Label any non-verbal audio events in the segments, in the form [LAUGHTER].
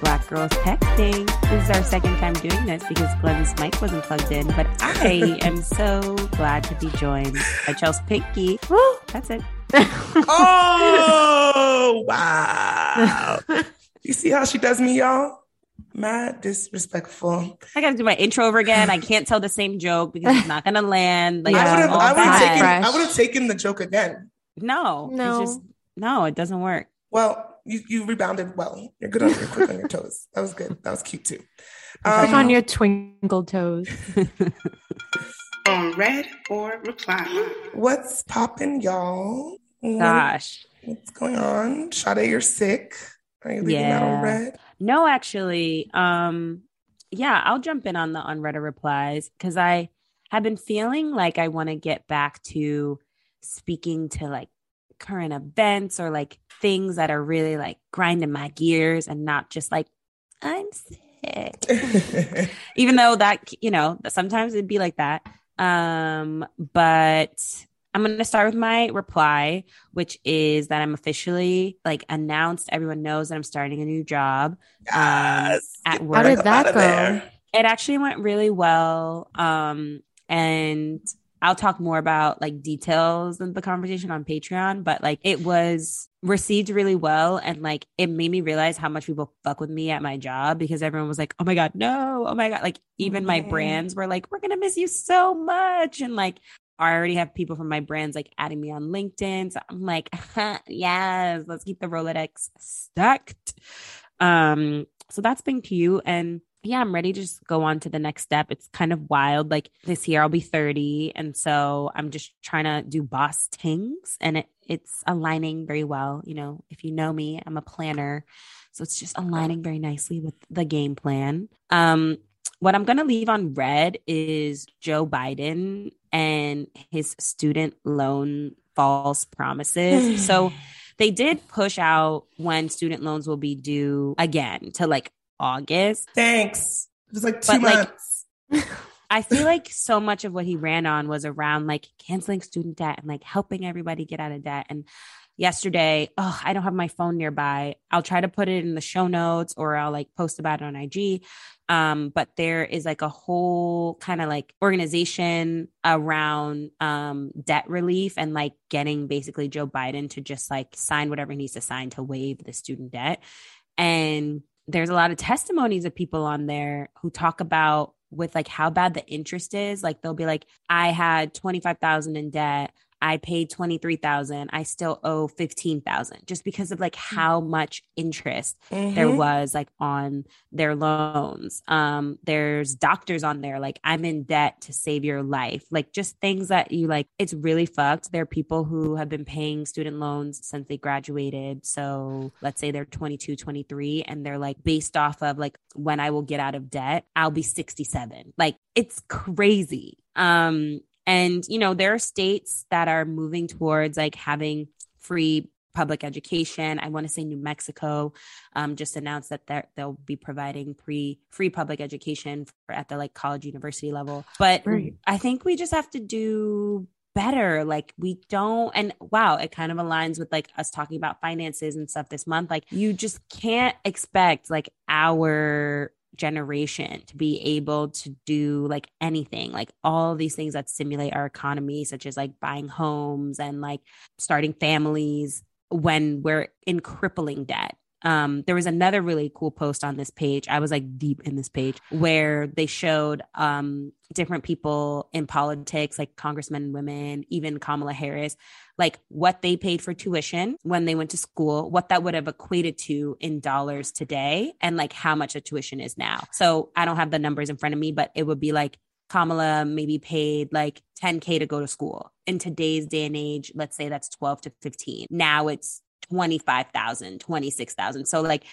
Black Girls Texting. This is our second time doing this because Glenn's mic wasn't plugged in, but I [LAUGHS] am so glad to be joined by Chelsea Pinky. Woo, that's it. oh, [LAUGHS] wow. you see how she does me, y'all? Mad disrespectful. I got to do my intro over again. I can't tell the same joke because it's not going to land. Like I would have, I would have taken, I taken the joke again. No, No. It's just, no, it doesn't work. Well, you, you rebounded well. You're good on your quick on your toes. That was good. That was cute too. Click Um, on your twinkle toes. [LAUGHS] on red or reply. what's popping, y'all? Gosh. What's going on? Sade, you're sick. Are you leaving that on Yeah. red? No, actually, um, yeah, I'll jump in on the unread replies because I have been feeling like I want to get back to speaking to like current events or like things that are really like grinding my gears and not just like I'm sick. [LAUGHS] Even though that you know sometimes it'd be like that. Um, but I'm going to start with my reply, which is that I'm officially like announced. Everyone knows that I'm starting a new job yes. at work. How did that go? there. it actually went really well. Um, and I'll talk more about like details of the conversation on Patreon, but like it was received really well. And like it made me realize how much people fuck with me at my job because everyone was like, oh my God, no, oh my God. Like even my brands were like, we're going to miss you so much. And like, I already have people from my brands like adding me on LinkedIn. So I'm like, [LAUGHS] yes, let's keep the Rolodex stacked. Um, so that's been cute. And yeah, I'm ready to just go on to the next step. It's kind of wild. Like this year I'll be 30. And so I'm just trying to do boss things and it it's aligning very well. You know, if you know me, I'm a planner. So it's just aligning very nicely with the game plan. Um, what I'm going to leave on red is Joe Biden and his student loan false promises. [SIGHS] so they did push out when student loans will be due again to like August. Thanks. It was like two But, like, months. [LAUGHS] I feel like so much of what he ran on was around like canceling student debt and like helping everybody get out of debt. And yesterday, oh, I don't have my phone nearby. I'll try to put it in the show notes or I'll like post about it on IG. Um, but there is like a whole kind of like organization around um debt relief and like getting basically Joe Biden to just like sign whatever he needs to sign to waive the student debt. And there's a lot of testimonies of people on there who talk about with like how bad the interest is. Like they'll be like, I had 25,000 in debt. I paid 23,000. I still owe 15,000 just because of like how much interest there Mhm. was like on their loans. Um, there's doctors on there like I'm in debt to save your life. Like just things that you like. It's really fucked. There are people who have been paying student loans since they graduated. So let's say they're 22, 23, and they're like based off of like when I will get out of debt, I'll be 67. Like it's crazy. Um, and you know there are states that are moving towards like having free public education. I want to say New Mexico um, just announced that they'll be providing pre free public education for, at the like college university level. But Great. I think we just have to do better. Like we don't, and wow, it kind of aligns with like us talking about finances and stuff this month. Like you just can't expect like our generation to be able to do like anything like all these things that stimulate our economy such as like buying homes and like starting families when we're in crippling debt um there was another really cool post on this page i was like deep in this page where they showed um different people in politics like congressmen and women even kamala harris like what they paid for tuition when they went to school what that would have equated to in dollars today and like how much a tuition is now so i don't have the numbers in front of me but it would be like Kamala maybe paid like 10K to go to school. In today's day and age, let's say that's 12 to 15. Now it's 25,000, 26,000. So like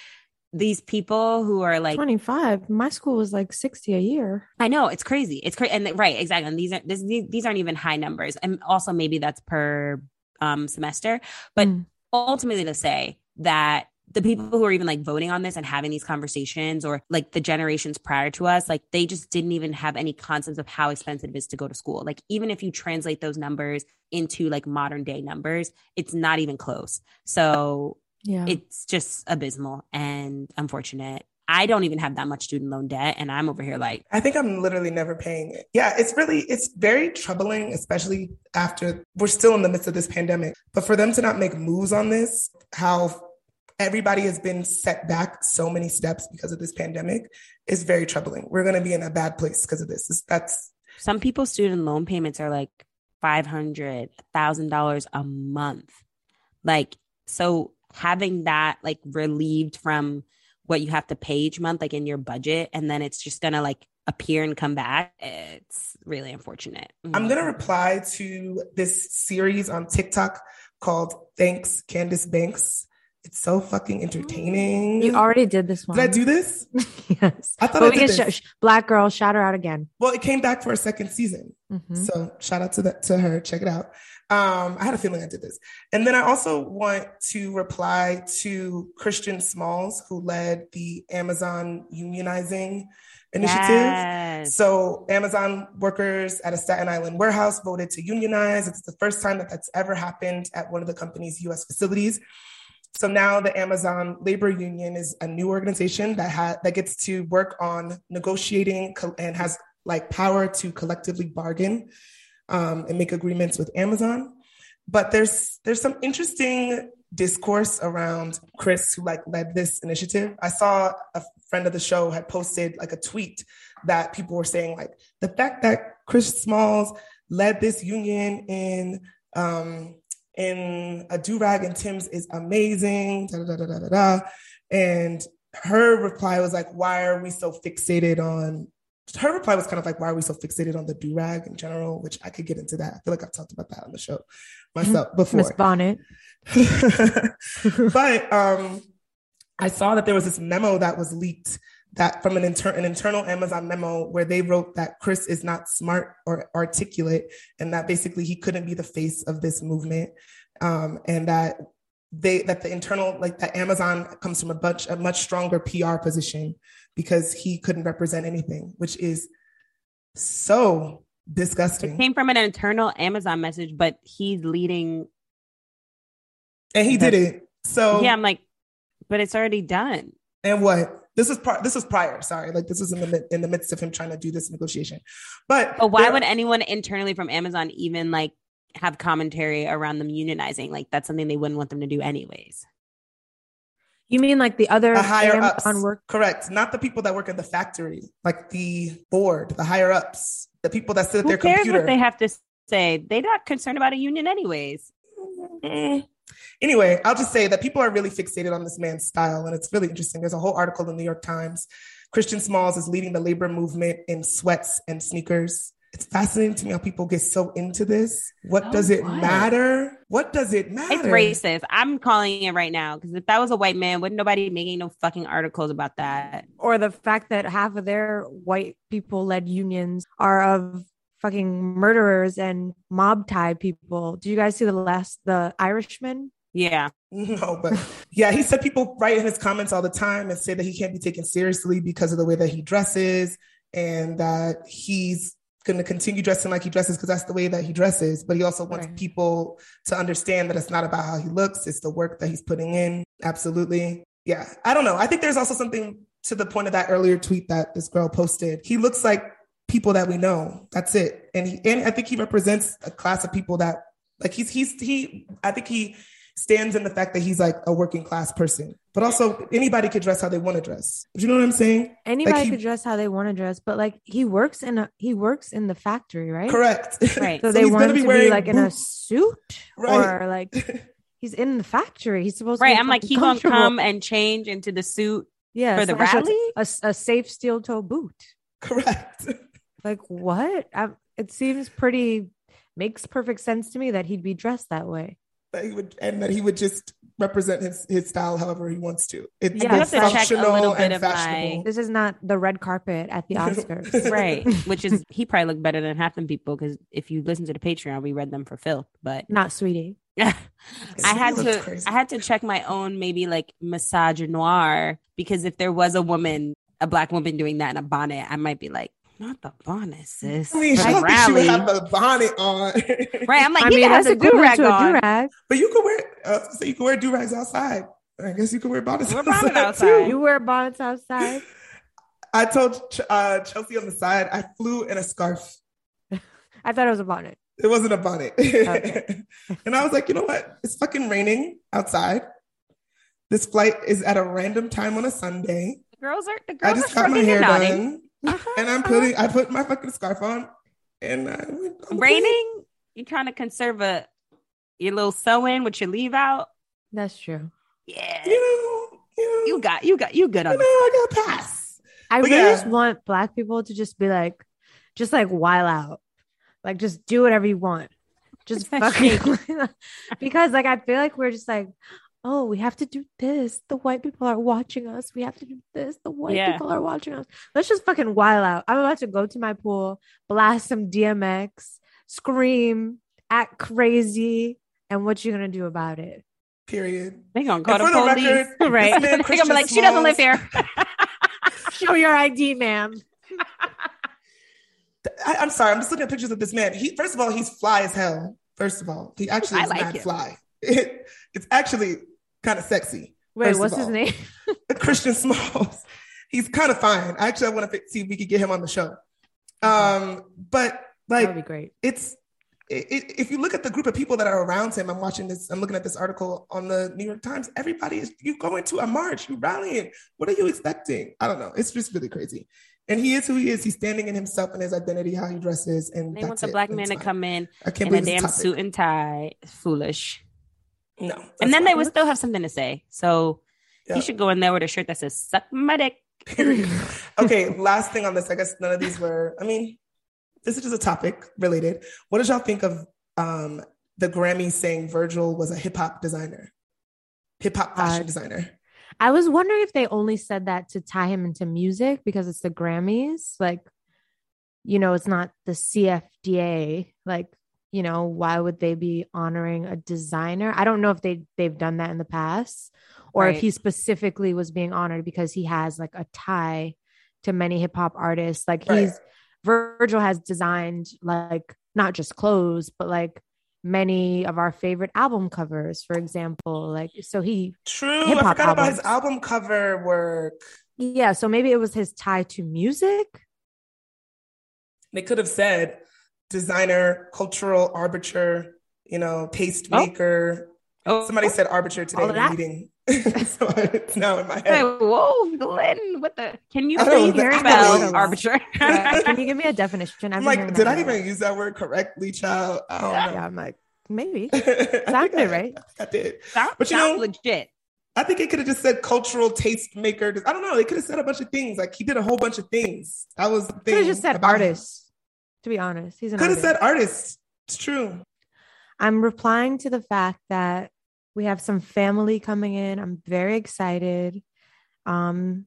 these people who are like 25. My school was like 60 a year. I know it's crazy. It's crazy, and right, exactly. And these are this, these, these aren't even high numbers, and also maybe that's per um, semester. But Mm. ultimately, to say that the people who are even like voting on this and having these conversations, or like the generations prior to us, like they just didn't even have any concepts of how expensive it is to go to school. Like even if you translate those numbers into like modern day numbers, it's not even close. So Yeah. it's just abysmal and unfortunate. I don't even have that much student loan debt, and I'm over here like. I think I'm literally never paying it. Yeah, it's really, it's very troubling, especially after we're still in the midst of this pandemic. But for them to not make moves on this, how everybody has been set back so many steps because of this pandemic is very troubling. We're going to be in a bad place because of this. That's some people's student loan payments are like five hundred thousand dollars a month like so having that like relieved from what you have to pay each month like in your budget and then it's just gonna like appear and come back it's really unfortunate I'm going to reply to this series on TikTok called Thanks Candace Banks. It's so fucking entertaining. you already did this one. Did I do this? [LAUGHS] yes. I thought But I did this. sh- Black girl, shout her out again. Well, it came back for a second season. Mhm. So shout out to that to her. Check it out. Um, I had a feeling I did this. And then I also want to reply to Christian Smalls, who led the Amazon unionizing initiative. Yes. So Amazon workers at a Staten Island warehouse voted to unionize. It's the first time that that's ever happened at one of the company's U.S. facilities. So now the Amazon Labor Union is a new organization that ha- that gets to work on negotiating co- and has like power to collectively bargain um, and make agreements with Amazon. But there's there's some interesting discourse around Chris who like led this initiative. I saw a friend of the show had posted like a tweet that people were saying like the fact that Chris Smalls led this union in um, in a do rag and Tim's is amazing. Da, da, da, da, da, da. And her reply was like, "Why are we so fixated on?" Her reply was kind of like, "Why are we so fixated on the do rag in general?" Which I could get into that. I feel like I've talked about that on the show myself before. Miss Bonnet. [LAUGHS] but um, I saw that there was this memo that was leaked that from an, inter- an internal Amazon memo where they wrote that Chris is not smart or articulate, and that basically he couldn't be the face of this movement, um, and that they that the internal like that Amazon comes from a much a much stronger PR position because he couldn't represent anything, which is so disgusting. it came from an internal amazon message but he's leading and he did it. So yeah i'm like but it's already done And what? This is part. This was prior. Sorry, like this was in the in the midst of him trying to do this negotiation. But But why there- would anyone internally from Amazon even like have commentary around them unionizing? Like that's something they wouldn't want them to do anyways. You mean like the other the higher ups? on work? Correct. Not the people that work in the factory, like the board, the higher ups, the people that sit at Who their cares computer. what they have to say? They're not concerned about a union anyways. Mm. Anyway, I'll just say that people are really fixated on this man's style, and it's really interesting. There's a whole article in the New York Times. Christian Smalls is leading the labor movement in sweats and sneakers. It's fascinating to me how people get so into this. What So does it what? matter? What does it matter? It's racist. I'm calling it right now because if that was a white man, wouldn't nobody making no fucking articles about that? Or the fact that half of their white people led unions are of fucking murderers and mob tie people. Do you guys see the last the Irishman? Yeah. No, but yeah, he said people write in his comments all the time and say that he can't be taken seriously because of the way that he dresses and that he's going to continue dressing like he dresses because that's the way that he dresses. But he also wants Right. people to understand that it's not about how he looks, it's the work that he's putting in. Absolutely. Yeah. I don't know. I think there's also something to the point of that earlier tweet that this girl posted. He looks like people that we know. That's it. And he, and I think he represents a class of people that like he's he's he I think he stands in the fact that he's like a working class person. But also anybody could dress how they want to dress. Do you know what I'm saying? Anybody he- could dress how they want to dress, but like he works in a he works in the factory, right? Correct. Right. [LAUGHS] So, So they want gonna be to be wearing like in a suit Right. or [LAUGHS] like he's in the factory. He's supposed to Right. I'm like, he gonna comfortable. come and change into the suit. yeah, for the rally? a, a safe steel toe boot. Correct. [LAUGHS] Like what? i it seems pretty makes perfect sense to me that he'd be dressed that way. that he would and that he would just represent his his style however he wants to. It's Yeah, I have to check a functional little bit and of my- fashionable. This is not the red carpet at the [LAUGHS] Oscars. [LAUGHS] right. Which is he probably looked better than half them people because if you listen to the Patreon, we read them for filth. But not sweetie. [LAUGHS] I had to crazy. I had to check my own maybe like misogynoir because if there was a woman, a black woman doing that in a bonnet, I might be like, not the bonnet, sis. I mean, Like I don't she would have the bonnet on. Right. I'm like, I he mean, has that's a do rag on. do-rag. but you could wear uh, so you could wear do rags outside. I guess you could wear bonnets Wear bonnet outside, outside. too. You wear bonnets outside. I told Ch- uh, Chelsea on the side, I flew in a scarf. [LAUGHS] I thought it was a bonnet. It wasn't a bonnet. Okay. [LAUGHS] and I was like, you know what? It's fucking raining outside. This flight is at a random time on a Sunday. The girls are the girls I girls just are got my shrugging hair and nodding. done. Uh-huh, And I'm putting, I put my fucking scarf on and I went on the raining. You're trying to conserve a your little sew in with your leave out. That's true. Yeah. You know, you know, you got you got you good you on know, I got pass. I But really yeah. just want black people to just be like, just like while out, like just do whatever you want, just fucking. [LAUGHS] because like I feel like we're just like, oh, we have to do this. The white people are watching us. We have to do this. The white Yeah. people are watching us. Let's just fucking while out. I'm about to go to my pool, blast some DMX, scream, act crazy, and what you gonna do about it? Period. They gonna call the the police, record, right? this man, [LAUGHS] They gonna be like, she doesn't live here. [LAUGHS] Show your ID, ma'am. I, I'm sorry, I'm just looking at pictures of this man. He first of all, he's fly as hell. First of all, he actually I is like mad him. fly. [LAUGHS] it's actually kind of sexy. Wait, what's his name? [LAUGHS] Christian Smalls. He's kind of fine. Actually, I want to see if we could get him on the show. Um, but like would be great. it's it, it, if you look at the group of people that are around him, I'm watching this. I'm looking at this article on the New York Times. Everybody is you going to a march, you rallying. What are you expecting? I don't know. It's just really crazy. And he is who he is. He's standing in himself and his identity, how he dresses, and They want the black man to come in in a damn suit and tie. Foolish. No, and then they would still have something to say. So Yeah. he should go in there with a shirt that says "suck my dick." Period. [LAUGHS] okay, last thing on this. I guess none of these were. I mean, this is just a topic related. What did y'all think of um, the Grammy saying Virgil was a hip hop designer, hip hop fashion Uh, designer? I was wondering if they only said that to tie him into music because it's the Grammys. Like, you know, it's not the CFDA. Like, you know, why would they be honoring a designer? I don't know if they they've done that in the past or if he specifically was being honored because he has like a tie to many hip hop artists. Like Right. he's Virgil has designed like not just clothes, but like many of our favorite album covers, for example. Like so he True. I forgot about his album cover work. Yeah, so maybe it was his tie to music. They could have said designer, cultural arbiter, you know, tastemaker. Oh. oh, Somebody said arbiter today All in of the that? meeting. [LAUGHS] so it's now in my Hey, head. whoa, Glenn! What the? Can you I don't know, please the spell accolades. arbitrary? Yeah, Can you give me a definition? I've I'm like, did that I a lot. even use that word correctly, child? I don't know. Yeah, I'm like, maybe. I think I- right. I think I did. Sound- But you sounds know- legit. I think it could have just said cultural tastemaker. I don't know. They could have said a bunch of things. Like he did a whole bunch of things. That was the thing. Could have just said about him. artist. To be honest, he's an artist. Could have said artist. It's true. I'm replying to the fact that we have some family coming in. I'm very excited. Um,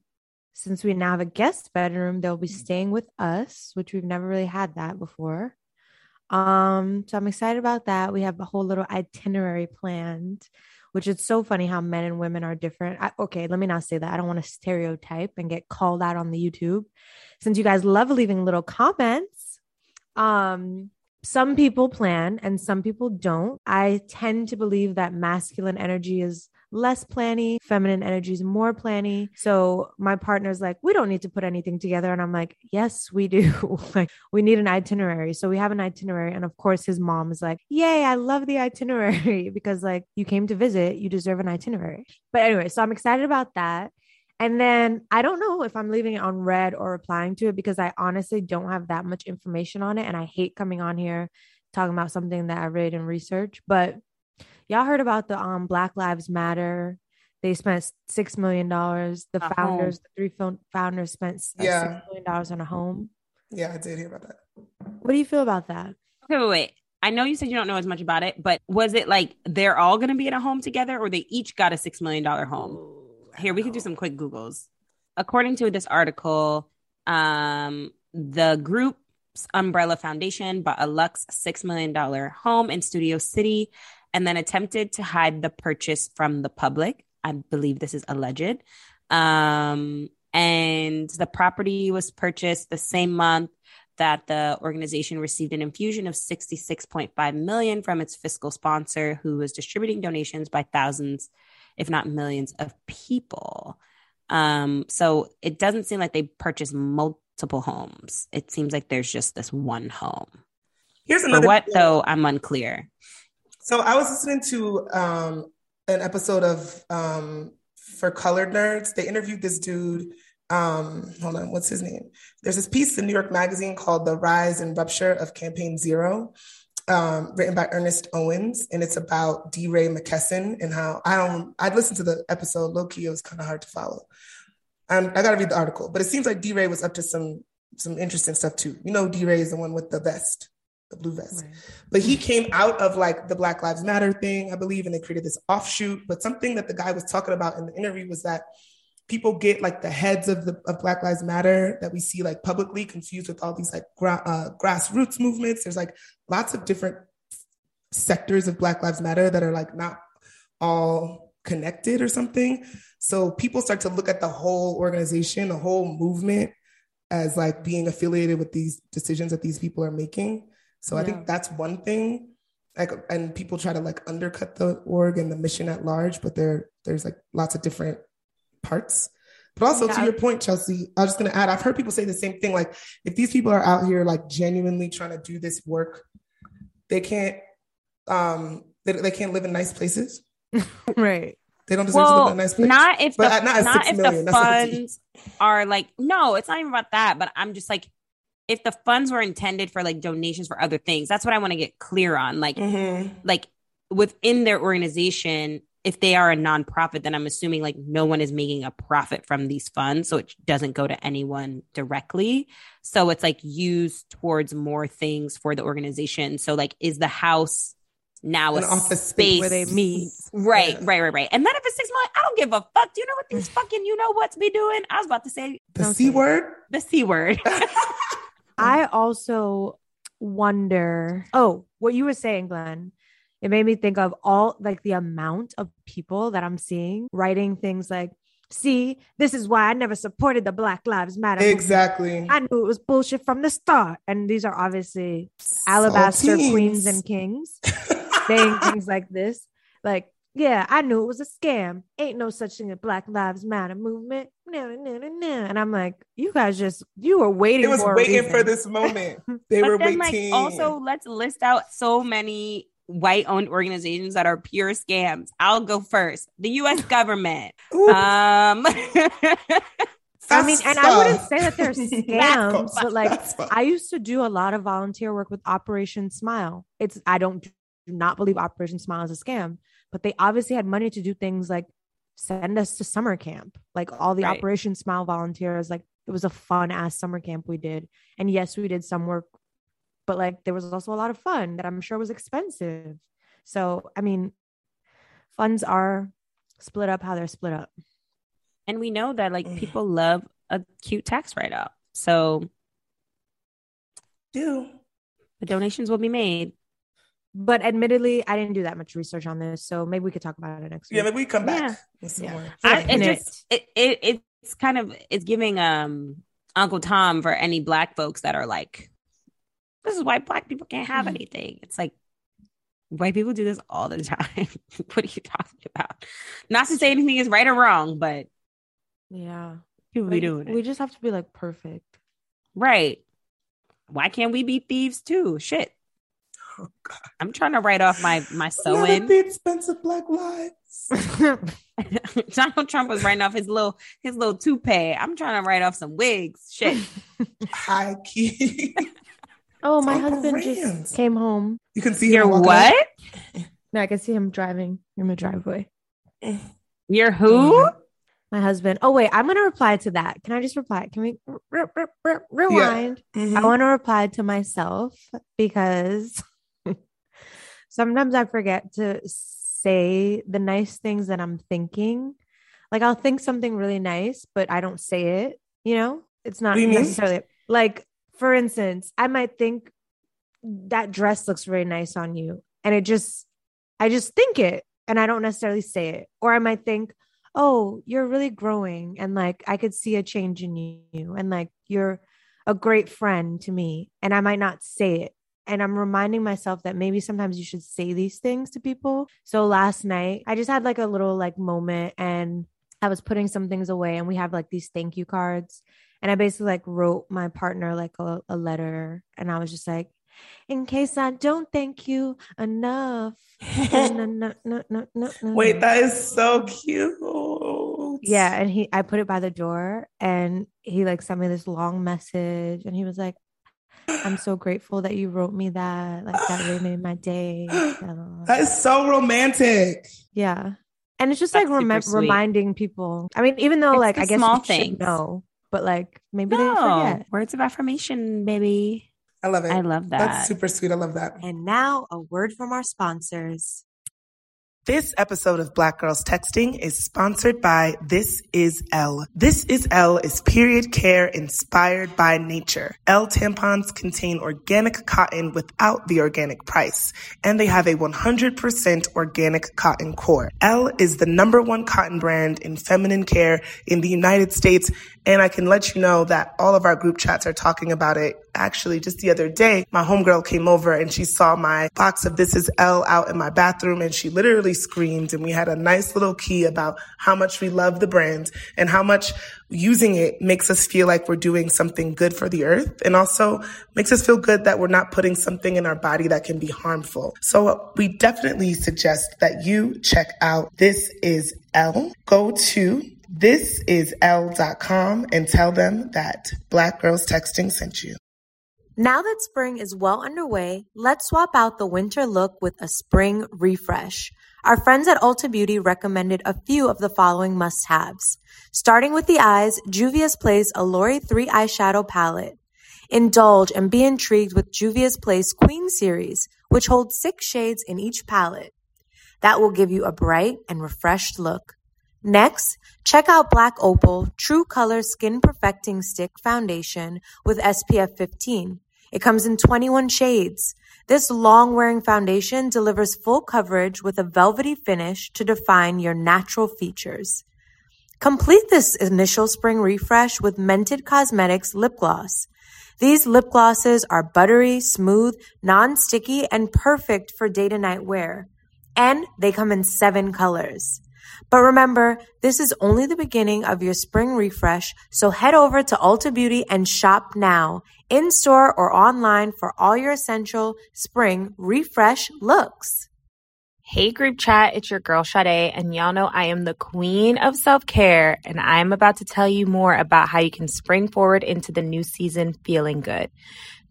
since we now have a guest bedroom, they'll be staying with us, which we've never really had that before. Um, so I'm excited about that. We have a whole little itinerary planned, which is so funny how men and women are different. I, okay, let me not say that. I don't want to stereotype and get called out on the YouTube. Since you guys love leaving little comments, um, some people plan and some people don't. I tend to believe that masculine energy is less planny, feminine energy is more planny. So my partner's like, we don't need to put anything together. And I'm like, yes, we do. [LAUGHS] like, we need an itinerary. So we have an itinerary. And of course, his mom is like, yay, I love the [LAUGHS] itinerary because, like, you came to visit, you deserve an itinerary. But anyway, so I'm excited about that. And then I don't know if I'm leaving it on red or replying to it because I honestly don't have that much information on it. And I hate coming on here talking about something that I read and research. But y'all heard about the um Black Lives Matter. They spent six million dollars. The A founders, the three fo- founders spent uh, Yeah. six million dollars on a home. Yeah, I did hear about that. What do you feel about that? Okay, wait, wait. I know you said you don't know as much about it, but was it like they're all going to be in a home together or they each got a $6 million home? Here, we can do some quick Googles. According to this article, um, the group's umbrella foundation bought a Lux $6 million home in Studio City and then attempted to hide the purchase from the public. I believe this is alleged. Um, and the property was purchased the same month that the organization received an infusion of 66.5 million from its fiscal sponsor who was distributing donations by thousands if not millions of people um, so it doesn't seem like they purchase multiple homes it seems like there's just this one home Here's another for what thing. though i'm unclear So I was listening to um, an episode of um, for Colored Nerds. They interviewed this dude. Um, hold on, what's his name? There's this piece in New York Magazine called "The Rise and Rupture of Campaign Zero, um, written by Ernest Owens, and it's about DeRay Mckesson and how I don't. I listened to the episode. Low key, it was kind of hard to follow. Um, I got to read the article, but it seems like DeRay was up to some some interesting stuff too. You know, DeRay is the one with the vest, the blue vest. But he came out of like the Black Lives Matter thing, I believe, and they created this offshoot. But something that the guy was talking about in the interview was that people get like the heads of the of Black Lives Matter that we see like publicly confused with all these like gra- uh, grassroots movements. There's like lots of different sectors of Black Lives Matter that are like not all connected or something. So people start to look at the whole organization, the whole movement as like being affiliated with these decisions that these people are making. So I think that's one thing. Like, and people try to like undercut the org and the mission at large, but there there's like lots of different parts. But also Yeah, to your point, Chelsea, I was just gonna add, I've heard people say the same thing. Like, if these people are out here like genuinely trying to do this work, they can't um they, they can't live in nice places. [LAUGHS] right. They don't deserve to live in nice place. not if the, But, uh, not not, if million, the that's what the T. funds are like no it's not even about that but i'm just like if the funds were intended for like donations for other things that's what i want to get clear on like Mhm. like within their organization if they are a nonprofit then i'm assuming like no one is making a profit from these funds so it doesn't go to anyone directly so it's like used towards more things for the organization so like is the house now An a office space space where they meet. Right, Yeah. right, right, right. And then if it's six months, I don't give a fuck. Do you know what these fucking you know what's be doing? I was about to say The Don't C say- word. the C word. [LAUGHS] I also wonder. Oh, what you were saying, Glenn, it made me think of all like the amount of people that I'm seeing writing things like, see, this is why I never supported the Black Lives Matter. movement. Exactly. I knew it was bullshit from the start. And these are obviously alabaster Saltines. queens and kings [LAUGHS] saying things like this. Like, yeah, I knew it was a scam. Ain't no such thing as Black Lives Matter movement. No, no, no, no. And I'm like, you guys just you were waiting. It was for waiting reason. for this moment. [LAUGHS] They were then waiting. like also let's list out so many white owned organizations that are pure scams. I'll go first. The US [LAUGHS] government. Ooh, Um [LAUGHS] I mean, and I wouldn't say that they're [LAUGHS] scams, but like I used to do a lot of volunteer work with Operation Smile. It's I don't do not believe Operation Smile is a scam, but they obviously had money to do things like send us to summer camp. Like all the Right. Operation Smile volunteers, like it was a fun ass summer camp we did. And yes, we did some work, but like there was also a lot of fun that I'm sure was expensive. So I mean, funds are split up how they're split up. and we know that like people love a cute tax write off. So do. the donations will be made. But admittedly, I didn't do that much research on this, so maybe we could talk about it next week. Yeah, week. maybe we come back Yeah. with some Yeah. more. I, it just it, it it's kind of it's giving um Uncle Tom for any black folks that are like, this is why black people can't have Mhm. anything. It's like white people do this all the [LAUGHS] time. what are you talking about? Not to say anything is right or wrong, but Yeah. people be doing it. we just have to be like perfect. right. Why can't we be thieves too? Shit. Oh, God. I'm trying to write off my my [LAUGHS] sewing. the expense of Black lives. [LAUGHS] Donald Trump was writing off his little his little toupee. I'm trying to write off some wigs. Shit. High key. Oh, my It's on husband brands. just came home. You can see You're him what? up. [LAUGHS] No, I can see him driving in the driveway. [LAUGHS] You're who? My husband. Oh wait, I'm gonna reply to that. Can I just reply? Can we r- r- r- r- rewind? Mhm. I want to reply to myself because [LAUGHS] sometimes I forget to say the nice things that I'm thinking. Like I'll think something really nice, but I don't say it, you know? It's not necessarily like for instance, I might think that dress looks very nice on you and it just I just think it and I don't necessarily say it. Or I might think, "Oh, you're really growing and like I could see a change in you and like you're a great friend to me." And I might not say it and I'm reminding myself that maybe sometimes you should say these things to people. So last night, I just had like a little like moment and I was putting some things away and we have like these thank you cards. And I basically like wrote my partner like a, a letter and I was just like, in case I don't thank you enough. no, no, no, no, no, Wait, that is so cute. Yeah, and he I put it by the door and he like sent me this long message and he was like, I'm so grateful that you wrote me that. Like that really made my day. [GASPS] that is so romantic. Yeah. And it's just That's like rem- reminding people. I mean, even though it's like I guess small things. no, but like maybe no. they forget. Words of affirmation, baby. I love it. I love that. That's super sweet. I love that. And now a word from our sponsors. This episode of Black Girls Texting is sponsored by This Is L. This Is L is period care inspired by nature. L tampons contain organic cotton without the organic price, and they have a 100% organic cotton core. L is the number one cotton brand in feminine care in the United States, and I can let you know that all of our group chats are talking about it. Actually, just the other day, my homegirl came over and she saw my box of This Is L out in my bathroom, and she literally screamed and we had a nice little key about how much we love the brand and how much using it makes us feel like we're doing something good for the earth and also makes us feel good that we're not putting something in our body that can be harmful. So we definitely suggest that you check out This Is L. Go to thisisl.com and tell them that Black Girls Texting sent you. Now that spring is well underway, let's swap out the winter look with a spring refresh. Our friends at Ulta Beauty recommended a few of the following must-haves. Starting with the eyes, Juvia's Place Allure 3 eyeshadow palette. Indulge and be intrigued with Juvia's Place Queen series, which holds six shades in each palette. That will give you a bright and refreshed look. Next, check out Black Opal True Color Skin Perfecting Stick Foundation with SPF 15. It comes in 21 shades. This long wearing foundation delivers full coverage with a velvety finish to define your natural features. Complete this initial spring refresh with Mented Cosmetics lip gloss. These lip glosses are buttery, smooth, non-sticky, and perfect for day to night wear. And they come in seven colors. But remember, this is only the beginning of your spring refresh, so head over to Ulta Beauty and shop now, in store or online for all your essential spring refresh looks. Hey group chat, it's your girl Sade, and y'all know I am the queen of self care, and I'm about to tell you more about how you can spring forward into the new season feeling good.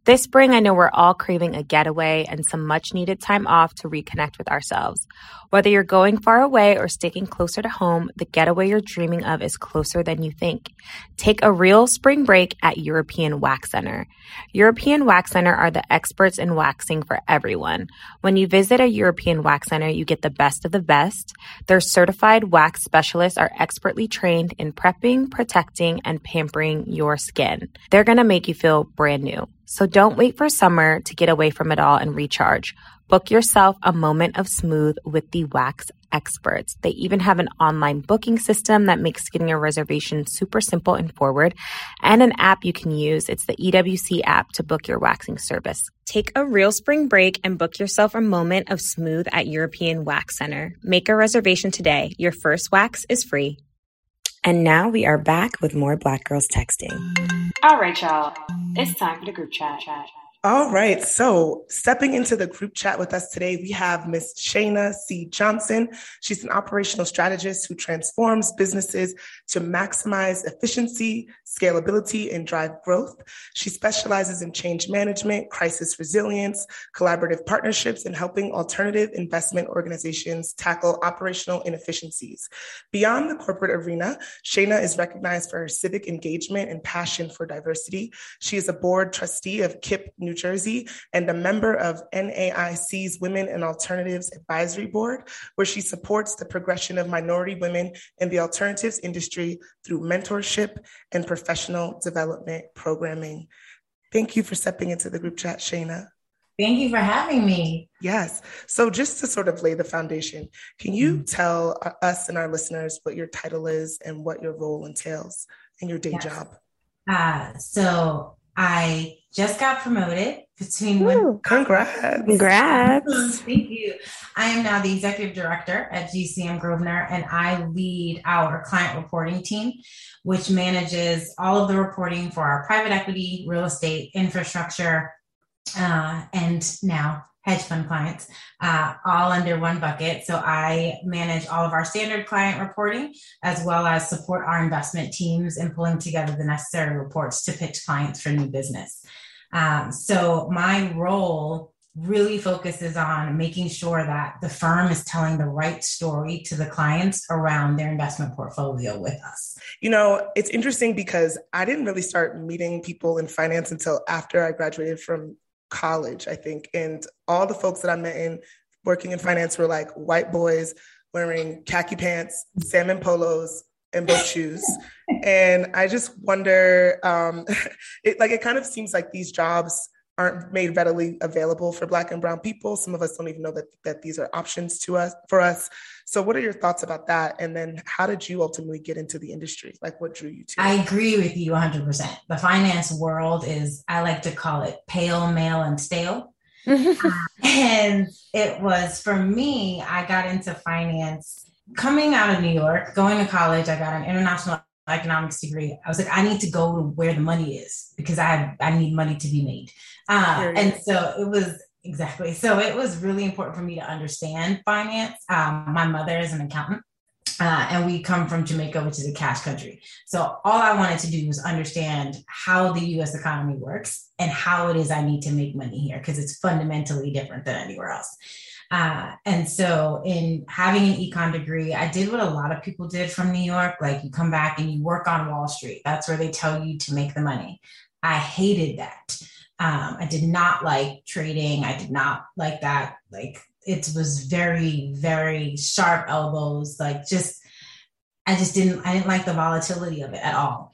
This spring, I know we're all craving a getaway and some much needed time off to reconnect with ourselves. Whether you're going far away or sticking closer to home, the getaway you're dreaming of is closer than you think. Take a real spring break at European Wax Center. European Wax Center are the experts in waxing for everyone. When you visit a European Wax Center, you get the best of the best. Their certified wax specialists are expertly trained in prepping, protecting, and pampering your skin. They're going to make you feel brand new. So don't wait for summer to get away from it all and recharge. Book yourself a moment of smooth with the wax experts. They even have an online booking system that makes getting a reservation super simple and forward, and an app you can use. It's the EWC app to book your waxing service. Take a real spring break and book yourself a moment of smooth at European Wax Center. Make a reservation today. Your first wax is free. And now we are back with more Black Girls Texting. All right, y'all. It's time for the group chat. All right. So, stepping into the group chat with us today, we have Miss Shayna C. Johnson. She's an operational strategist who transforms businesses to maximize efficiency, scalability, and drive growth. She specializes in change management, crisis resilience, collaborative partnerships, and helping alternative investment organizations tackle operational inefficiencies. Beyond the corporate arena, Shayna is recognized for her civic engagement and passion for diversity. She is a board trustee of KIPP New Jersey, and a member of NAIC's Women and Alternatives Advisory Board, where she supports the progression of minority women in the alternatives industry through mentorship and professional development programming. Thank you for stepping into the group chat, Shayna. Thank you for having me. Yes. So, just to sort of lay the foundation, can you mm-hmm. tell us and our listeners what your title is and what your role entails in your day yes. job? Uh, so, I just got promoted between Ooh, congrats. Congrats. [LAUGHS] Thank you. I am now the executive director at GCM Grosvenor, and I lead our client reporting team, which manages all of the reporting for our private equity, real estate, infrastructure, uh, and now hedge fund clients, uh, all under one bucket. So I manage all of our standard client reporting as well as support our investment teams in pulling together the necessary reports to pitch clients for new business. Um, so my role really focuses on making sure that the firm is telling the right story to the clients around their investment portfolio with us. You know, it's interesting because I didn't really start meeting people in finance until after I graduated from college, I think. And all the folks that I met in working in finance were like white boys wearing khaki pants, salmon polos, and boat shoes. [LAUGHS] And I just wonder, um, [LAUGHS] it like it kind of seems like these jobs aren't made readily available for black and brown people. Some of us don't even know that that these are options to us for us. So what are your thoughts about that? And then how did you ultimately get into the industry? Like what drew you to i agree with you 100% the finance world is i like to call it pale male and stale. [LAUGHS] Uh, and it was for me i got into finance coming out of new york going to college. I got an international economics degree, I was like, I need to go to where the money is because I I need money to be made. Uh, and so it was exactly. So it was really important for me to understand finance. Um, my mother is an accountant. Uh, and we come from Jamaica, which is a cash country. So all I wanted to do was understand how the U.S. economy works and how it is I need to make money here because it's fundamentally different than anywhere else. Uh, and so, in having an econ degree, I did what a lot of people did from New York. Like, you come back and you work on Wall Street. That's where they tell you to make the money. I hated that. Um, I did not like trading. I did not like that. Like, it was very, very sharp elbows. Like, just, I just didn't, I didn't like the volatility of it at all.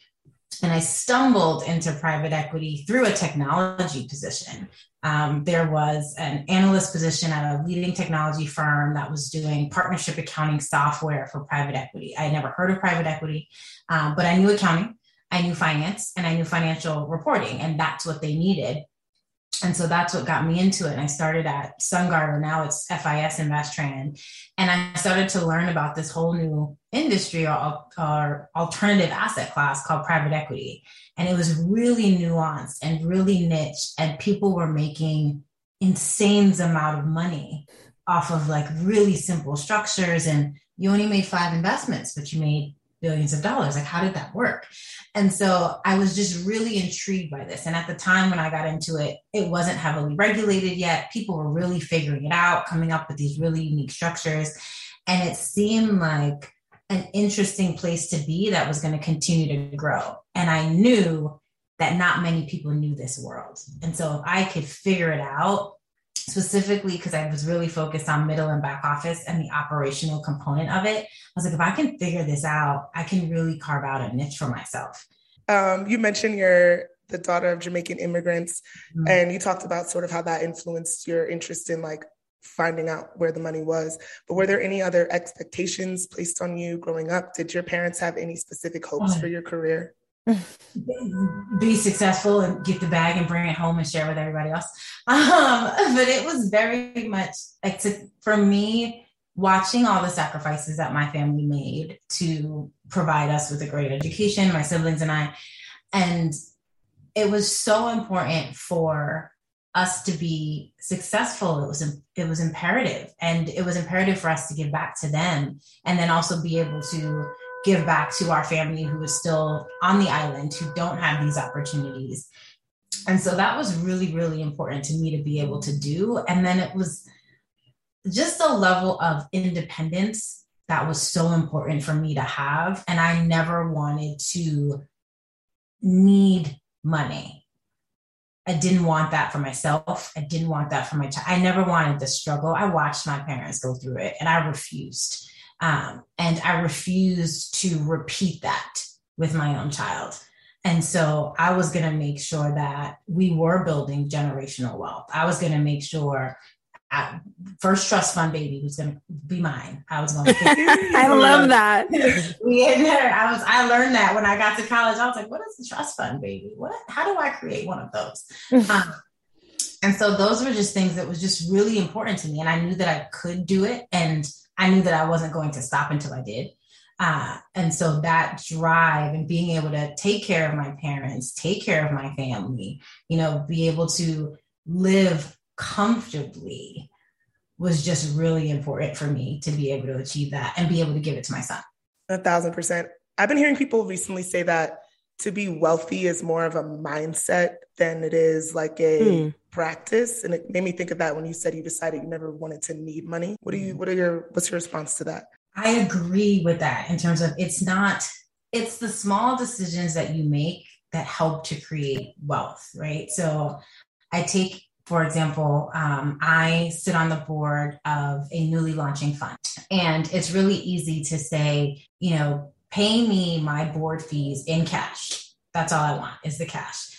And I stumbled into private equity through a technology position um, there was an analyst position at a leading technology firm that was doing partnership accounting software for private equity. I had never heard of private equity, um, but I knew accounting, I knew finance, and I knew financial reporting, and that's what they needed. And so that's what got me into it. And I started at SunGard, or now it's FIS Investran. And I started to learn about this whole new industry or, or alternative asset class called private equity. And it was really nuanced and really niche. And people were making insane amount of money off of like really simple structures. And you only made five investments, but you made billions of dollars. Like, how did that work? And so I was just really intrigued by this. And at the time when I got into it, it wasn't heavily regulated yet. People were really figuring it out, coming up with these really unique structures. And it seemed like an interesting place to be that was going to continue to grow. And I knew that not many people knew this world. And so if I could figure it out, specifically because I was really focused on middle and back office and the operational component of it, I was like, if I can figure this out, I can really carve out a niche for myself. Um, you mentioned you're the daughter of Jamaican immigrants, mm-hmm. and you talked about sort of how that influenced your interest in like finding out where the money was. But were there any other expectations placed on you growing up? Did your parents have any specific hopes oh. for your career? [LAUGHS] be successful and get the bag and bring it home and share with everybody else. Um, [LAUGHS] but it was very much like to, for me, watching all the sacrifices that my family made to provide us with a great education, my siblings and I. And it was so important for us to be successful it was it was imperative and it was imperative for us to give back to them and then also be able to give back to our family who is still on the island who don't have these opportunities. And so that was really, really important to me to be able to do. And then it was just a level of independence that was so important for me to have. And I never wanted to need money. I didn't want that for myself. I didn't want that for my child. I never wanted the struggle. I watched my parents go through it and I refused. Um, and I refused to repeat that with my own child. And so I was going to make sure that we were building generational wealth. I was going to make sure I, first trust fund baby was going to be mine. I was going [LAUGHS] to. I love that. [LAUGHS] we had never, I was. I learned that when I got to college. I was like, "What is the trust fund baby? What? How do I create one of those?" [LAUGHS] um, and so those were just things that was just really important to me, and I knew that I could do it, and I knew that I wasn't going to stop until I did. Uh, and so that drive and being able to take care of my parents, take care of my family, you know, be able to live comfortably was just really important for me to be able to achieve that and be able to give it to my son. A thousand percent. I've been hearing people recently say that to be wealthy is more of a mindset than it is like a mm. practice. And it made me think of that when you said you decided you never wanted to need money. What do you what are your what's your response to that? I agree with that in terms of it's not it's the small decisions that you make that help to create wealth, right? So I take for example, um, I sit on the board of a newly launching fund, and it's really easy to say, you know, pay me my board fees in cash. That's all I want is the cash.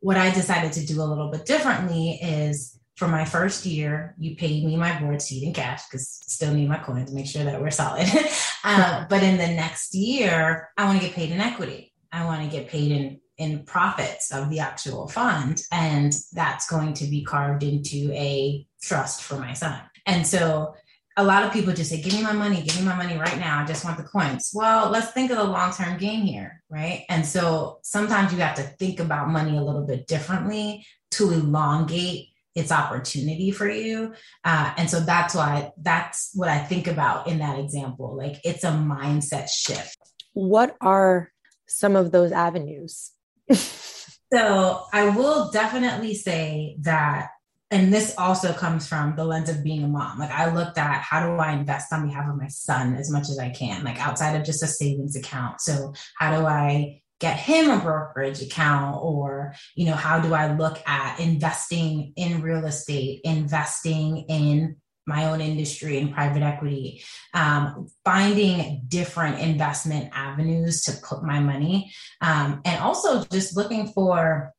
What I decided to do a little bit differently is for my first year, you pay me my board seat in cash because still need my coins to make sure that we're solid. [LAUGHS] uh, [LAUGHS] but in the next year, I want to get paid in equity. I want to get paid in in profits of the actual fund. And that's going to be carved into a trust for my son. And so a lot of people just say, Give me my money, give me my money right now. I just want the coins. Well, let's think of the long term gain here, right? And so sometimes you have to think about money a little bit differently to elongate its opportunity for you. Uh, and so that's why that's what I think about in that example. Like it's a mindset shift. What are some of those avenues? [LAUGHS] so I will definitely say that, and this also comes from the lens of being a mom. Like I looked at how do I invest on behalf of my son as much as I can, like outside of just a savings account. So how do I get him a brokerage account or you know how do i look at investing in real estate investing in my own industry and private equity, um, finding different investment avenues to put my money, um, and also just looking for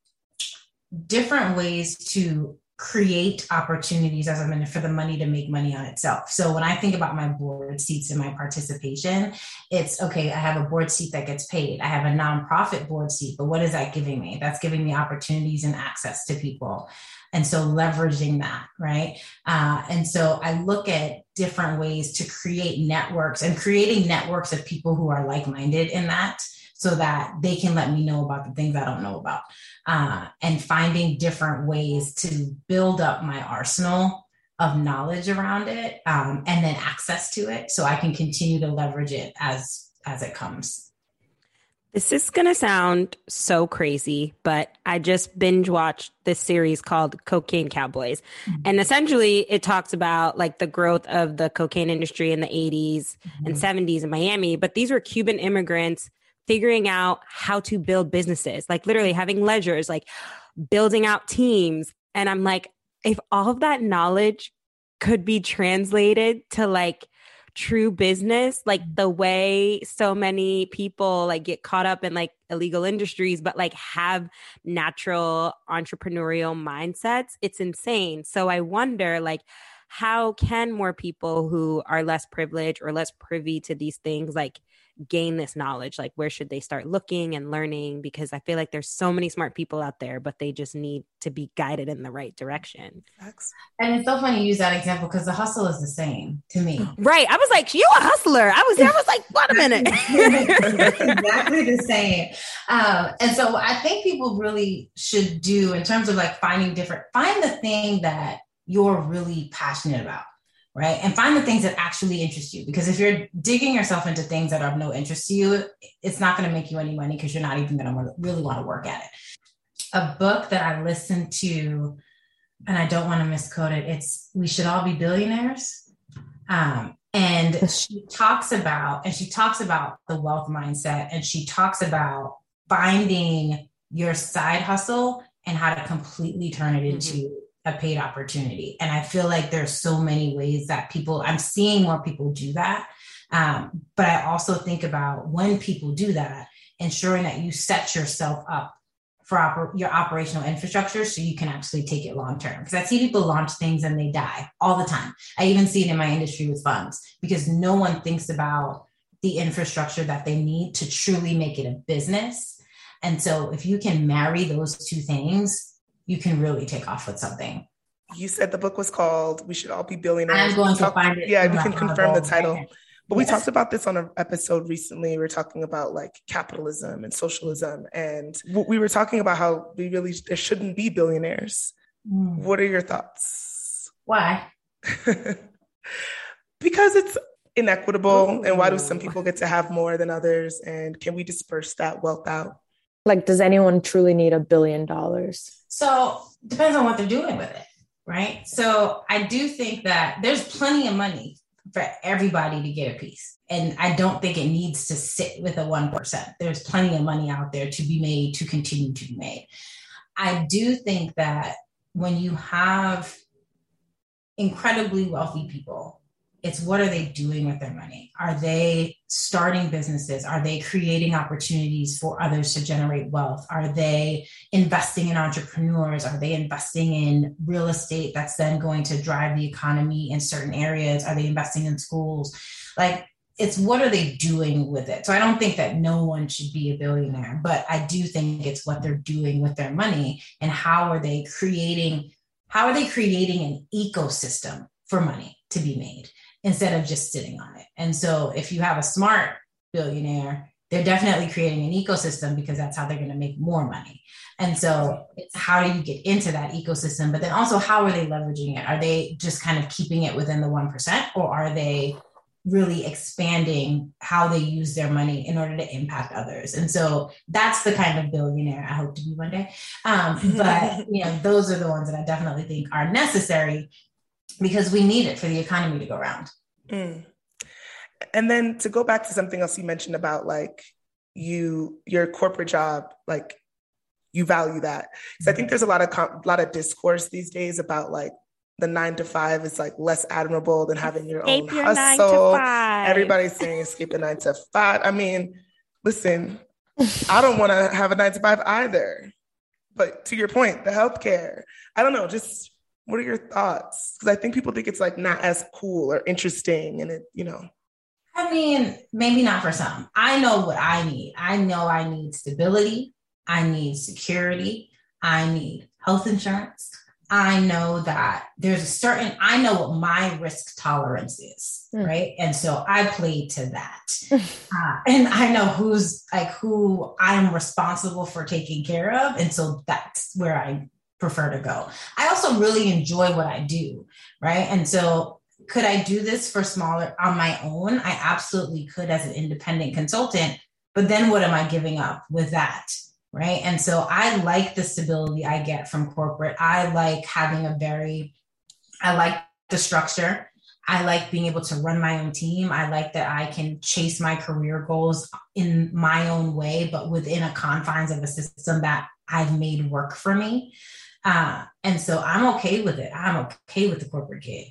different ways to create opportunities as I'm in for the money to make money on itself. So when I think about my board seats and my participation, it's okay, I have a board seat that gets paid. I have a nonprofit board seat, but what is that giving me? That's giving me opportunities and access to people. And so leveraging that, right? Uh, and so I look at different ways to create networks and creating networks of people who are like minded in that so that they can let me know about the things I don't know about. Uh, and finding different ways to build up my arsenal of knowledge around it um, and then access to it so I can continue to leverage it as as it comes. This is going to sound so crazy, but I just binge watched this series called Cocaine Cowboys. Mm-hmm. And essentially, it talks about like the growth of the cocaine industry in the 80s mm-hmm. and 70s in Miami. But these were Cuban immigrants figuring out how to build businesses, like literally having ledgers, like building out teams. And I'm like, if all of that knowledge could be translated to like true business like the way so many people like get caught up in like illegal industries but like have natural entrepreneurial mindsets it's insane so i wonder like how can more people who are less privileged or less privy to these things like gain this knowledge? Like, where should they start looking and learning? Because I feel like there's so many smart people out there, but they just need to be guided in the right direction. And it's so funny you use that example because the hustle is the same to me. [GASPS] Right. I was like, you a hustler. I was there. I was like, wait a minute. [LAUGHS] [LAUGHS] exactly the same. Um, and so I think people really should do in terms of like finding different, find the thing that you're really passionate about right? And find the things that actually interest you. Because if you're digging yourself into things that are of no interest to you, it's not going to make you any money because you're not even going to really want to work at it. A book that I listened to, and I don't want to misquote it, it's We Should All Be Billionaires. Um, and [LAUGHS] she talks about, and she talks about the wealth mindset, and she talks about finding your side hustle and how to completely turn it into mm-hmm. A paid opportunity. And I feel like there's so many ways that people, I'm seeing more people do that. Um, but I also think about when people do that, ensuring that you set yourself up for oper- your operational infrastructure so you can actually take it long term. Because I see people launch things and they die all the time. I even see it in my industry with funds because no one thinks about the infrastructure that they need to truly make it a business. And so if you can marry those two things, you can really take off with something. You said the book was called We Should All Be Billionaires. I'm going to find it. Yeah, we can confirm the title. But we yes. talked about this on an episode recently. We were talking about like capitalism and socialism. And we were talking about how we really, there shouldn't be billionaires. Mm. What are your thoughts? Why? [LAUGHS] because it's inequitable. Ooh. And why do some people get to have more than others? And can we disperse that wealth out? Like, does anyone truly need a billion dollars? So, depends on what they're doing with it, right? So, I do think that there's plenty of money for everybody to get a piece. And I don't think it needs to sit with a 1%. There's plenty of money out there to be made, to continue to be made. I do think that when you have incredibly wealthy people it's what are they doing with their money? Are they starting businesses? Are they creating opportunities for others to generate wealth? Are they investing in entrepreneurs? Are they investing in real estate that's then going to drive the economy in certain areas? Are they investing in schools? Like, it's what are they doing with it? So I don't think that no one should be a billionaire, but I do think it's what they're doing with their money and how are they creating how are they creating an ecosystem for money to be made? Instead of just sitting on it. And so if you have a smart billionaire, they're definitely creating an ecosystem because that's how they're going to make more money. And so it's how do you get into that ecosystem? But then also, how are they leveraging it? Are they just kind of keeping it within the 1%, or are they really expanding how they use their money in order to impact others? And so that's the kind of billionaire I hope to be one day. Um, but, [LAUGHS] you know, those are the ones that I definitely think are necessary because we need it for the economy to go around. Mm. And then to go back to something else you mentioned about like you your corporate job, like you value that. So I think there's a lot of com- lot of discourse these days about like the nine to five is like less admirable than having your escape own your hustle. Everybody's saying escape the nine to five. I mean, listen, I don't want to have a nine to five either. But to your point, the healthcare, I don't know, just what are your thoughts? Because I think people think it's like not as cool or interesting, and it, you know. I mean, maybe not for some. I know what I need. I know I need stability. I need security. I need health insurance. I know that there's a certain, I know what my risk tolerance is, mm. right? And so I play to that. [LAUGHS] uh, and I know who's like who I'm responsible for taking care of. And so that's where I prefer to go. I also really enjoy what I do, right? And so could I do this for smaller on my own? I absolutely could as an independent consultant, but then what am I giving up with that? Right. And so I like the stability I get from corporate. I like having a very, I like the structure. I like being able to run my own team. I like that I can chase my career goals in my own way, but within a confines of a system that I've made work for me. Uh, and so I'm okay with it. I'm okay with the corporate gig.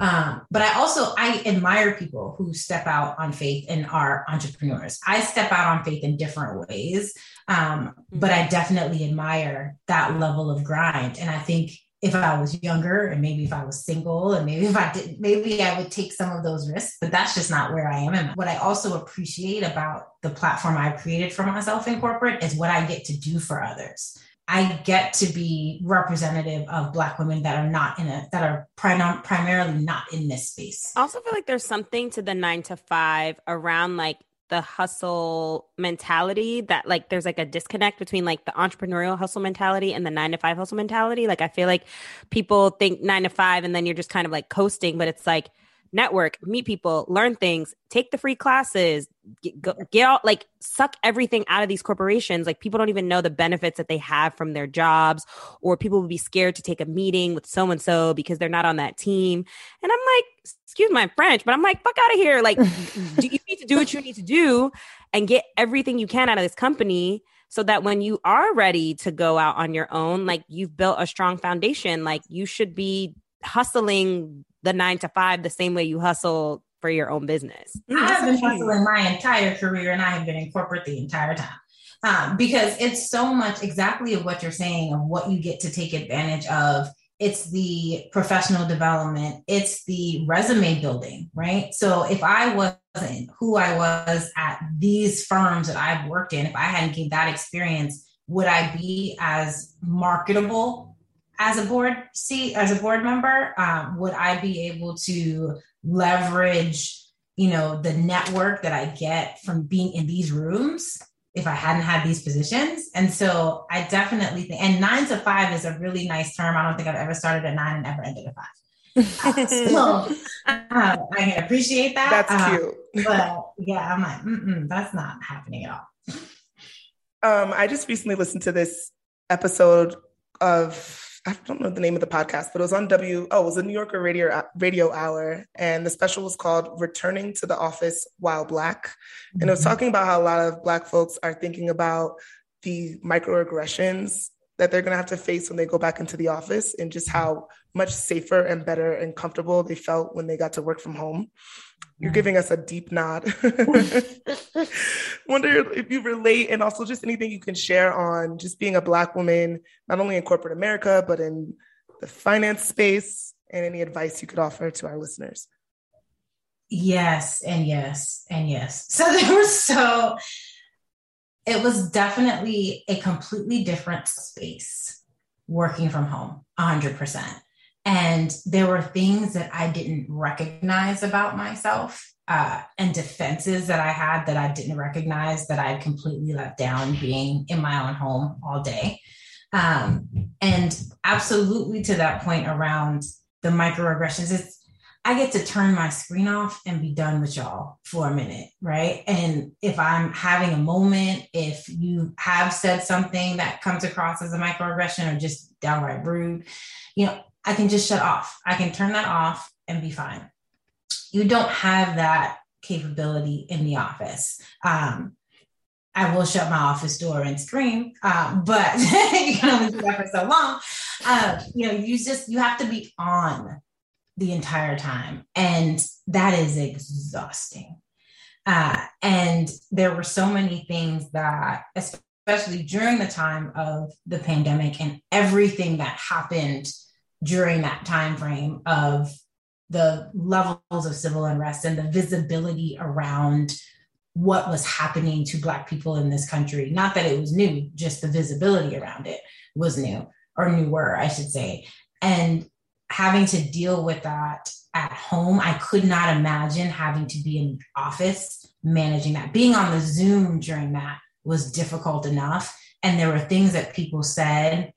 Um, but I also I admire people who step out on faith and are entrepreneurs. I step out on faith in different ways, um, but I definitely admire that level of grind. And I think if I was younger and maybe if I was single and maybe if I did, maybe I would take some of those risks, but that's just not where I am. And what I also appreciate about the platform I've created for myself in corporate is what I get to do for others. I get to be representative of Black women that are not in a that are prim- primarily not in this space. I also feel like there's something to the nine to five around like the hustle mentality that like there's like a disconnect between like the entrepreneurial hustle mentality and the nine to five hustle mentality. Like I feel like people think nine to five and then you're just kind of like coasting, but it's like network, meet people, learn things, take the free classes, get, go, get out, like suck everything out of these corporations. Like people don't even know the benefits that they have from their jobs, or people would be scared to take a meeting with so and so because they're not on that team. And I'm like, excuse my French, but I'm like, fuck out of here. Like, [LAUGHS] do you need to do what you need to do and get everything you can out of this company so that when you are ready to go out on your own, like you've built a strong foundation, like you should be hustling the nine to five the same way you hustle for your own business. I have been hustling my entire career and I have been in corporate the entire time. Um, because it's so much exactly of what you're saying of what you get to take advantage of it's the professional development, it's the resume building, right? So if I wasn't who I was at these firms that I've worked in, if I hadn't gained that experience, would I be as marketable as a board seat, as a board member? Um, would I be able to leverage, you know, the network that I get from being in these rooms if I hadn't had these positions. And so I definitely think, and nine to five is a really nice term. I don't think I've ever started at nine and ever ended at five. Uh, [LAUGHS] so uh, I can appreciate that. That's uh, cute. but yeah, I'm like, that's not happening at all. Um, I just recently listened to this episode of I don't know the name of the podcast, but it was on W. Oh, it was a New Yorker radio radio hour, and the special was called "Returning to the Office While Black," and it was mm-hmm. talking about how a lot of Black folks are thinking about the microaggressions that they're going to have to face when they go back into the office, and just how much safer and better and comfortable they felt when they got to work from home. You're mm. giving us a deep nod. [LAUGHS] Wonder if you relate and also just anything you can share on just being a Black woman, not only in corporate America, but in the finance space, and any advice you could offer to our listeners. Yes, and yes, and yes. [LAUGHS] So there was so, it was definitely a completely different space working from home, 100%. And there were things that I didn't recognize about myself uh, and defenses that I had that I didn't recognize that I completely let down being in my own home all day. Um, and absolutely to that point around the microaggressions, it's I get to turn my screen off and be done with y'all for a minute, right? And if I'm having a moment, if you have said something that comes across as a microaggression or just downright rude, you know, I can just shut off. I can turn that off and be fine. You don't have that capability in the office. Um, I will shut my office door and scream, um, but [LAUGHS] you can only do that for so long. Uh, you know, you just you have to be on the entire time, and that is exhausting. Uh, and there were so many things that, especially during the time of the pandemic and everything that happened during that time frame of the levels of civil unrest and the visibility around what was happening to black people in this country. Not that it was new just the visibility around it was new or newer i should say. And having to deal with that at home i could not imagine having to be in office managing that. Being on the zoom during that was difficult enough and there were things that people said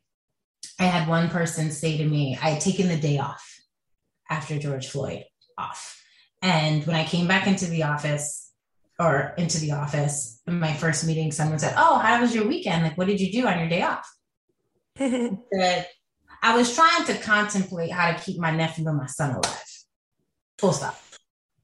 I had one person say to me, I had taken the day off after George Floyd off. And when I came back into the office or into the office, in my first meeting, someone said, Oh, how was your weekend? Like, what did you do on your day off? [LAUGHS] that I was trying to contemplate how to keep my nephew and my son alive. Full stop.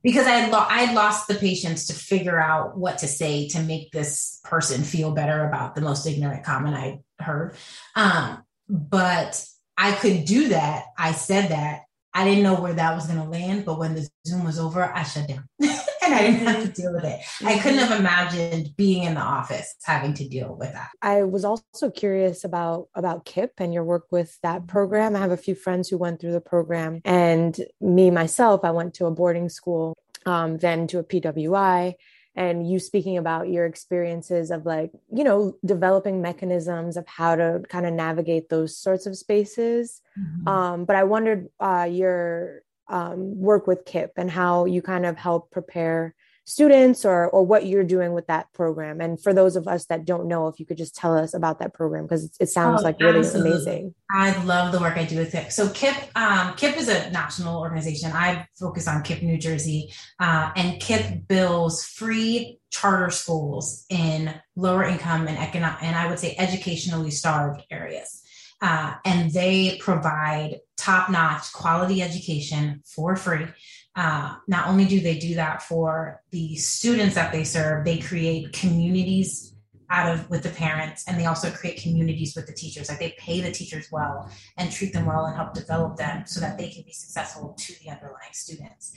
Because I had, lo- I lost the patience to figure out what to say to make this person feel better about the most ignorant comment I heard. Um, but I could do that. I said that. I didn't know where that was going to land, but when the Zoom was over, I shut down [LAUGHS] and I didn't have to mm-hmm. deal with it. I mm-hmm. couldn't have imagined being in the office having to deal with that. I was also curious about about KIPP and your work with that mm-hmm. program. I have a few friends who went through the program, and me myself, I went to a boarding school, um, then to a PWI, and you speaking about your experiences of like you know developing mechanisms of how to kind of navigate those sorts of spaces mm-hmm. um, but i wondered uh, your um, work with KIPP and how you kind of help prepare students or or what you're doing with that program. And for those of us that don't know if you could just tell us about that program because it, it, sounds oh, like really absolutely. amazing. I love the work i do with KIPP so KIPP um, KIPP is a national organization. I focus on KIPP new jersey uh, and KIPP builds free charter schools in lower income and economic and i would say educationally starved areas. Uh, and they provide top-notch quality education for free uh, not only do they do that for the students that they serve, they create communities out of with the parents and they also create communities with the teachers. Like they pay the teachers well and treat them well and help develop them so that they can be successful to the underlying students.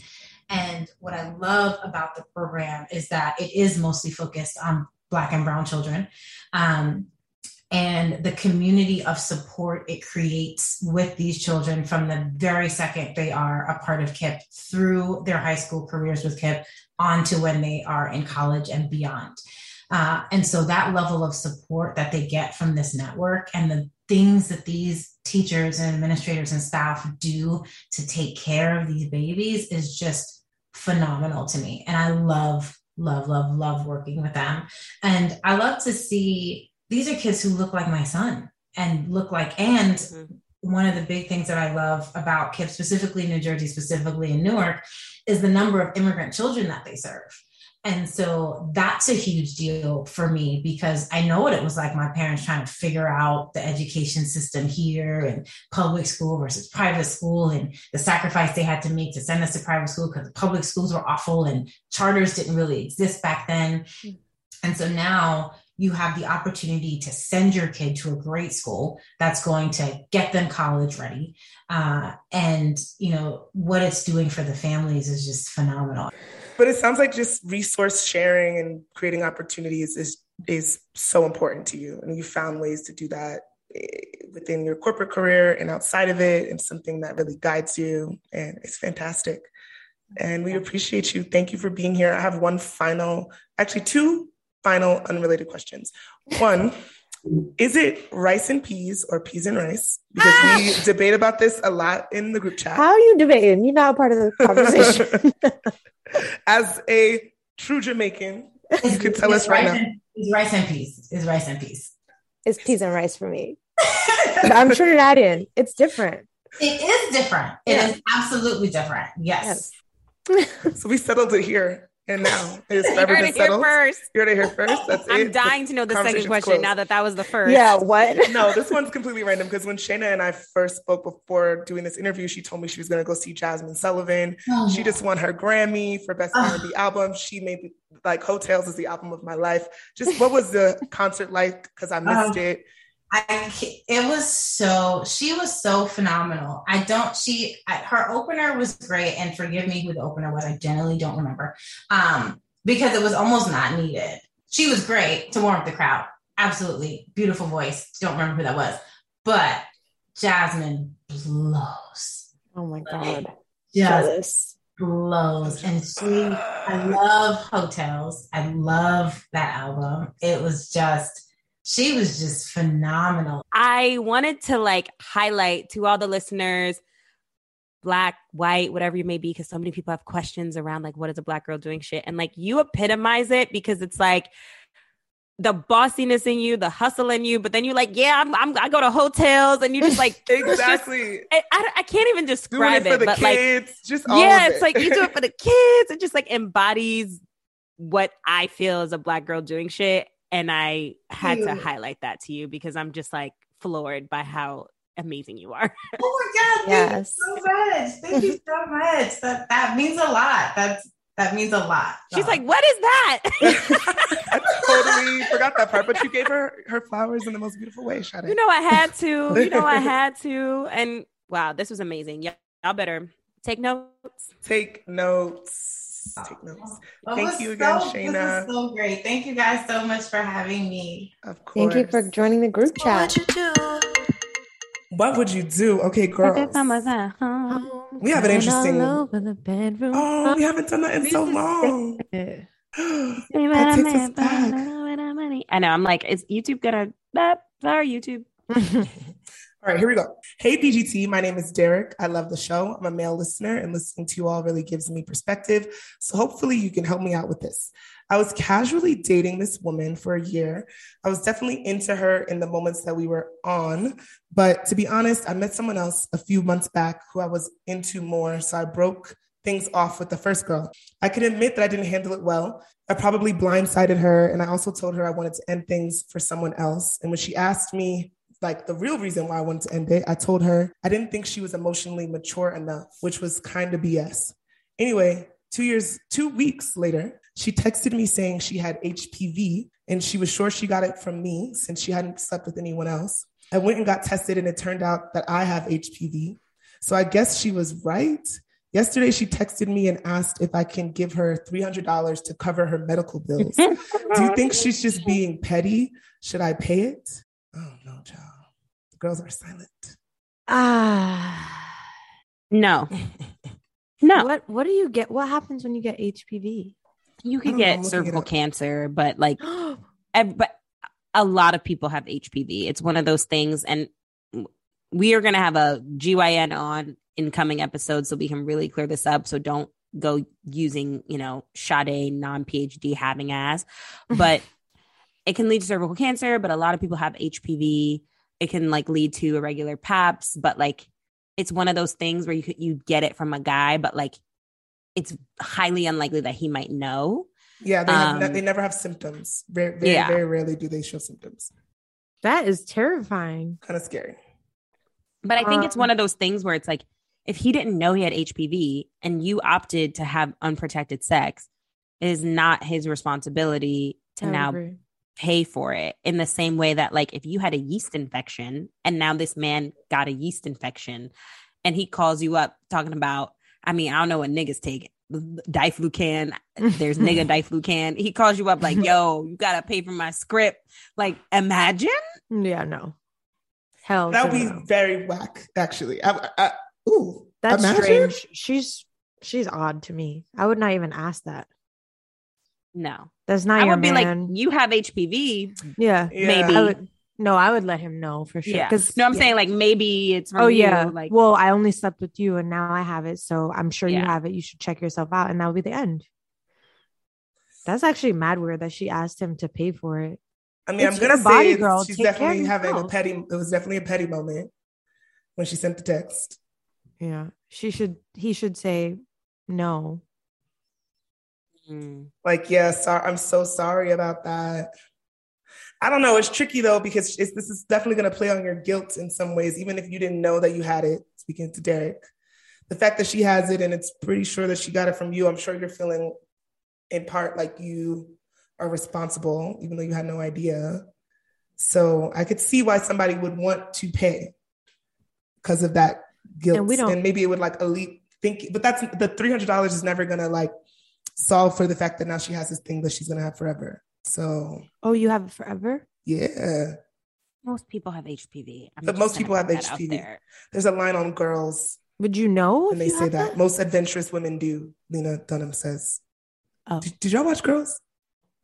And what i love about the program is that it is mostly focused on black and brown children. Um, and the community of support it creates with these children from the very second they are a part of KIPP through their high school careers with KIPP on to when they are in college and beyond. Uh, and so that level of support that they get from this network and the things that these teachers and administrators and staff do to take care of these babies is just phenomenal to me. And I love, love, love, love working with them. And I love to see these are kids who look like my son and look like, and mm-hmm. one of the big things that I love about KIPP, specifically New Jersey, specifically in Newark, is the number of immigrant children that they serve. And so that's a huge deal for me because I know what it was like my parents trying to figure out the education system here and public school versus private school and the sacrifice they had to make to send us to private school because the public schools were awful and charters didn't really exist back then. Hmm. And so now you have the opportunity to send your kid to a great school that's going to get them college ready. Uh, and you know what it's doing for the families is just phenomenal. But it sounds like just resource sharing and creating opportunities is is so important to you. And you found ways to do that eh, within your corporate career and outside of it and something that really guides you. And it's fantastic. And we appreciate you. Thank you for being here. I have one final actually two final unrelated questions. One, is it rice and peas or peas and rice? Because we ah! debate about this a lot in the group chat. How are you debating? You're not part of the conversation. [LAUGHS] As a true Jamaican, you can tell us right now. And, it's rice and peas. It's rice and peas. It's peas and rice for me. but I'm Trinidadian. It's different. It is different. It yeah. is absolutely different. Yes. yes. so we settled it here. And now it's forever been settled. First. You heard it here first. That's I'm it. dying to know the second question closed. now that that was the first. Yeah, what? [LAUGHS] no, this one's completely random because when Shayna and I first spoke before doing this interview, she told me she was going to go see Jazmine Sullivan. Oh, she just won her Grammy for Best R&B album. She made like Heaux Tales is the album of my life. Just what was the concert like? Because I missed um, it. I it was so she was so phenomenal. I don't she I, her opener was great, and forgive me who the opener was. I generally don't remember, um, because it was almost not needed. She was great to warm up the crowd. Absolutely beautiful voice. Don't remember who that was, but Jazmine blows. Oh my god, just blows, and she. I love Heaux Tales. I love that album. It was just she was just phenomenal. I wanted to like highlight to all the listeners black, white, whatever you may be, because so many people have questions around like, what is a black girl doing shit? And like, you epitomize it because it's like the bossiness in you, the hustle in you, but then you're like, yeah, I'm, I'm i go to Heaux Tales and you just like [LAUGHS] exactly. Just, I, I, can't even describe it, it but kids, like, just yeah, it's like you do it for the [LAUGHS] kids. It just like embodies what I feel as a black girl doing shit, and I had to highlight that to you because I'm just like floored by how amazing you are. [LAUGHS] oh my god! Yes. Thank you so much. Thank you so much. That that means a lot. That's that means a lot. She's like, "What is that?" [LAUGHS] I totally forgot that part, but you gave her her flowers in the most beautiful way. Shut You know, I had to. You know, I [LAUGHS] had to. And wow, this was amazing. Y'all better take notes. Take notes take notes. Thank you again, so, Shayna. This is so great. Thank you guys so much for having me. Of course. Thank you for joining the group chat. What would you do? Okay, girls. We have an interesting. Over the bedroom. Oh, we haven't done that in so long. that takes us back. I know. I'm like, is YouTube gonna? Sorry, YouTube. [LAUGHS] All right, here we go. Hey, BGT, my name is Derek. I love the show. I'm a male listener, and listening to you all really gives me perspective. So, hopefully, you can help me out with this. I was casually dating this woman for a year. I was definitely into her in the moments that we were on. But to be honest, I met someone else a few months back who I was into more. So, I broke things off with the first girl. I can admit that I didn't handle it well. I probably blindsided her. And I also told her I wanted to end things for someone else. And when she asked me like the real reason why I wanted to end it, I told her I didn't think she was emotionally mature enough, which was kind of BS. Anyway, two years, two weeks later, she texted me saying she had HPV and she was sure she got it from me since she hadn't slept with anyone else. I went and got tested, and it turned out that I have HPV. So I guess she was right. Yesterday, she texted me and asked if I can give her $300 to cover her medical bills. [LAUGHS] Do you think she's just being petty? Should I pay it? Oh, no, child. The girls are silent. Ah. No. [LAUGHS] No. What what do you get? What happens when you get HPV? You I could don't know, get cervical cancer, but like [GASPS] but a lot of people have HPV. It's one of those things, and we are going to have a GYN on in coming episodes, so we can really clear this up. So don't go using you know Sade non PhD having ass, [LAUGHS] but it can lead to cervical cancer. But a lot of people have HPV. It can like lead to irregular paps, but like it's one of those things where you you get it from a guy, but like it's highly unlikely that he might know. Yeah, they, have Um, they never have symptoms. Very, very, yeah. very rarely do they show symptoms. That is terrifying. Kind of scary. But I think it's Um, one of those things where it's like, if he didn't know he had HPV and you opted to have unprotected sex, it is not his responsibility to I now agree. Pay for it. In the same way that, like, if you had a yeast infection and now this man got a yeast infection and he calls you up talking about, I mean, I don't know what niggas take. Diflucan, there's nigga [LAUGHS] Diflucan. He calls you up like, [LAUGHS] yo, you gotta pay for my script. Like, imagine. Yeah, no. Hell, That would be no. very whack, actually. I, I, ooh, That's imagine? strange. She's she's odd to me. I would not even ask that. No, That's not I your would be like, you have HPV, yeah, Yeah. maybe. I would. No, I would let him know for sure. Yeah. Because No, I'm saying like maybe it's from oh you, yeah, like well, I only slept with you, and now I have it, so I'm sure you have it. You should check yourself out, and that would be the end. That's actually mad weird that she asked him to pay for it. I mean, It's I'm gonna your body, say girl. she's Take definitely having a petty. It was definitely a petty moment when she sent the text. Yeah, she should. He should say no. Mm. Like, yeah, sorry, I'm so sorry about that. I don't know. It's tricky though because it's, this is definitely going to play on your guilt in some ways, even if you didn't know that you had it. Speaking to Derek, the fact that she has it and it's pretty sure that she got it from you, I'm sure you're feeling in part like you are responsible, even though you had no idea. So I could see why somebody would want to pay because of that guilt, And we don't- and maybe it would like elite think, but that's the three hundred dollars is never gonna like solve for the fact that now she has this thing that she's gonna have forever. So Oh, you have it forever. yeah, most people have HPV. I'm But most people have put that out HPV. there. there's a line on girls Would you know? when if they you say have that. most adventurous women do. Lena Dunham says. Oh. Did, did y'all watch Girls?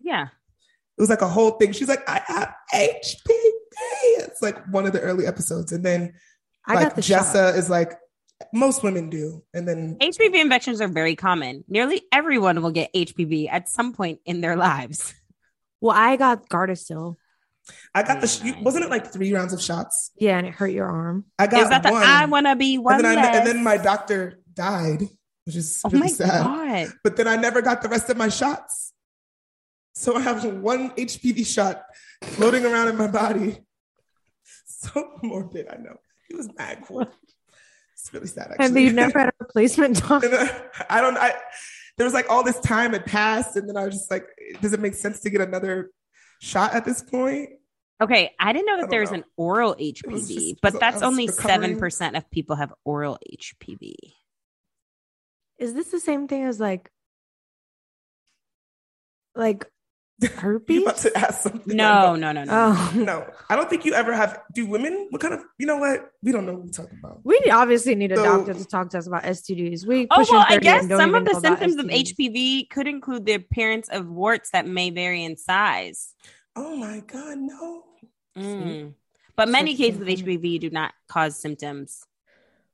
Yeah. It was like a whole thing. She's like, I have HPV. It's like one of the early episodes, and then I like got the shot. Jessa is like, most women do, and then HPV infections are very common. Nearly everyone will get HPV at some point in their lives. Well, I got Gardasil. I got the. sh- Wasn't it like three rounds of shots? Yeah, and it hurt your arm. I got Is that the one, I want to be one and then, I, and then my doctor died, which is Oh really my sad. god. But then I never got the rest of my shots. So I have one HPV shot floating around in my body. [LAUGHS] So morbid, I know. It was mad cool. [LAUGHS] It's really sad, actually. And you never had a replacement [LAUGHS] dog. Uh, I don't. I there was like all this time had passed, and then I was just like, does it make sense to get another shot at this point? Okay, I didn't know I that don't there's know. an oral HPV, just- but that's only 7% of people have oral HPV. Is this the same thing as like, like You herpes? about to ask something? No, no, no, no. Oh, no. I don't think you ever have. Do women? What kind of? You know what? We don't know what we're talking about. we obviously need a So- doctor to talk to us about STDs. We Oh, well, I guess some of the symptoms of HPV could include the appearance of warts that may vary in size. Oh my god, no. Mm. But many cases of HPV do not cause symptoms,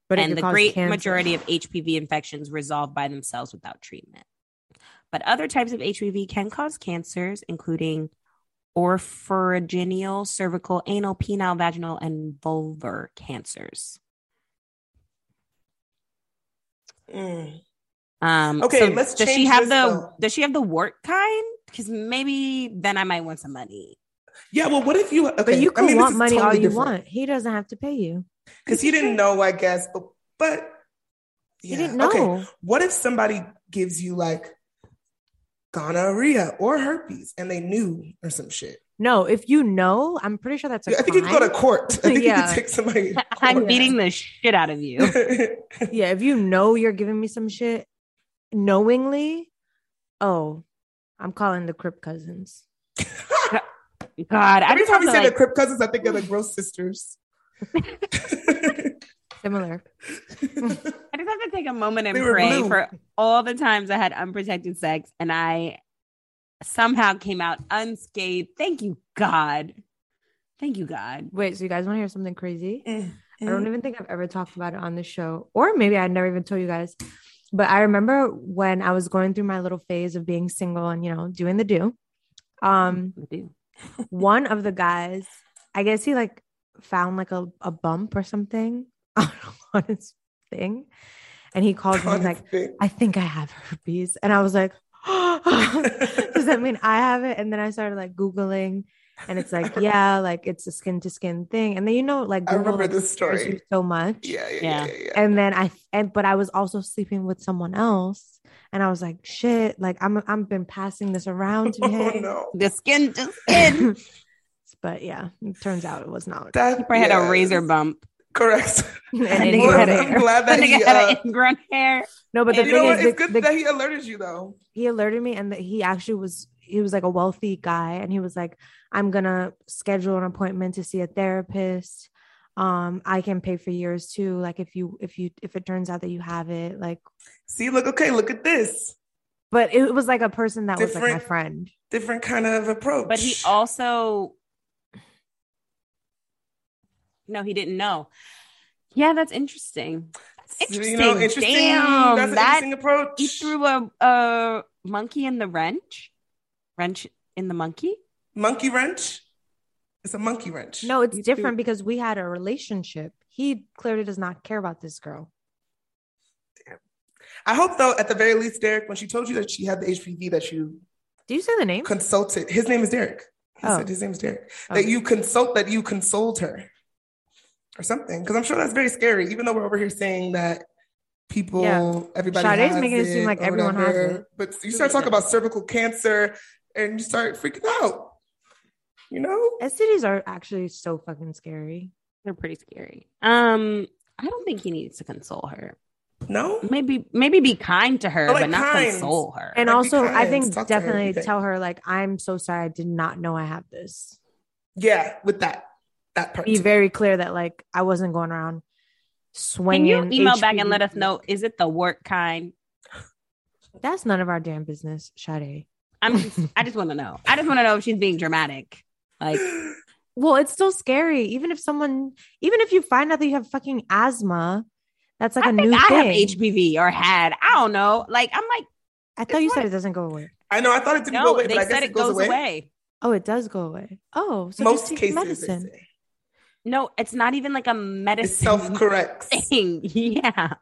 but and the great cancer. majority of HPV infections resolve by themselves without treatment. But other types of HPV can cause cancers, including oropharyngeal, cervical, anal, penile, vaginal, and vulvar cancers. Mm. Um, Okay, so let's does she have this, the though. does she have the wart kind? Because maybe then I might want some money. Yeah. Well, what if you? Okay, But you I can mean, want is money all you different. want. He doesn't have to pay you. because he didn't know, I guess. But, but He didn't know. Okay. What if somebody gives you like gonorrhea or herpes and they knew or some shit. No, if you know, I'm pretty sure that's a Yeah, I think you can go to court. I think you Yeah. can [LAUGHS] take somebody. to [LAUGHS] I'm beating the shit out of you. [LAUGHS] Yeah, if you know you're giving me some shit knowingly, oh, I'm calling the Crip cousins. God, I Every just time have we say like, the Crip cousins, I think of the Gross Sisters. Similar. [LAUGHS] I just have to take a moment and They pray blue. for all the times I had unprotected sex and I somehow came out unscathed. Thank you, God. Thank you, God. Wait, so you guys want to hear something crazy? I Mm-hmm. don't even think I've ever talked about it on the show, or maybe I never even told you guys. But I remember when I was going through my little phase of being single and you know doing the do. Um, [LAUGHS] one of the guys, I guess he like found like a, a bump or something [LAUGHS] on his thing, and he called me like, thing. "I think I have herpes," and I was like, [GASPS] "Does that mean I have it?" And then I started like googling, and it's like, [LAUGHS] yeah, like it's a skin to skin thing, and then you know, like I remember like, this story. you so much, Yeah, yeah, Yeah. yeah, yeah. yeah. and then I and but I was also sleeping with someone else, and I was like, shit, like I'm I'm been passing this around to [LAUGHS] oh him. no, The skin to skin. but yeah, it turns out it was not. that He probably had a razor bump. Correct. And [LAUGHS] That then nigga he Well, had had I'm hair. glad That that he. had Uh, ingrown hair. No, but the And you know thing what? is, It's the- good the- that he alerted you though. he alerted me and that he actually was he was like a wealthy guy and he was like i'm gonna schedule an appointment to see a therapist um i can pay for yours too like if you if you if it turns out that you have it like See, look, okay, look at this but it was like a person that was like my friend different kind of approach. But he also No, he didn't know. Yeah, that's interesting. That's You interesting. know, interesting. Damn, That's an that interesting approach. he threw a, a monkey in the wrench. Wrench in the monkey. monkey wrench. It's a monkey wrench. no it's He threw- different because we had a relationship he clearly does not care about this girl Damn. I hope though, at the very least, Derek, when she told you that she had the HPV, that you do you say the name consulted. His name is Derek. He Oh. said his name is Derek. Oh. That you consult, that you consoled her, or something. Because I'm sure that's very scary. Even though we're over here saying that people, Yeah. everybody, Sade's has making it seem like or everyone has it. But you start talking about cervical cancer, and you start freaking out. You know, stds are actually so fucking scary They're pretty scary. Um, I don't think he needs to console her. no. Maybe maybe be kind to her, Or, like, but not kind. console her. and Like, also i think talk to her, definitely tell her like i'm so sorry i did not know i have this Yeah, with that, that part. be too. very clear that like I wasn't going around Can swinging. you email back and let us know? Is it the work kind? That's none of our damn business, Sade. I'm just, I just want to know. I just want to know if she's being dramatic. Like, [LAUGHS] Well, it's still scary. Even if someone, even if you find out that you have fucking asthma, that's like I a think new I thing. have HPV or had. I don't know. Like, I'm like, I thought you said it doesn't go away. I know. I thought it didn't no, go away, they but I guess said it goes, away. Oh, it does go away. Oh, so Most just take cases, medicine. They say. No, it's not even like a medicine self corrects. thing. [LAUGHS] Yeah.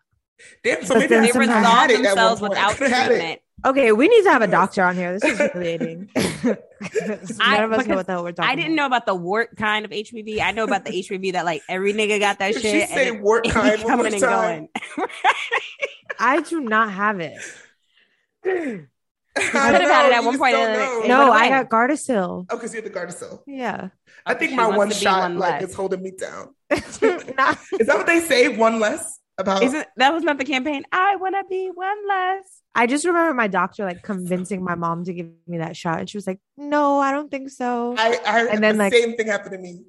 Damn, so maybe They sometimes- had resolve it at one themselves without I could've had it. treatment. Okay, we need to have a doctor on here. This is humiliating. [LAUGHS] [LAUGHS] None I- of us know what the hell we're talking I didn't know about the wart kind of HPV. I know about the HPV that like every nigga got that If shit. she and say it- wart it kind one coming and time. going. I do not have it. I could have had it know, at one point don't and then it- know. it No, I away. got Gardasil. Oh, because you had the Gardasil. Yeah. I think She my one shot one like less. is holding me down. [LAUGHS] [LAUGHS] Not- Is that what they say? One less about? Isn't that was not the campaign? I want to be one less. I just remember my doctor like convincing my mom to give me that shot, and she was like, "No, I don't think so." I, I And then, the like, same thing happened to me.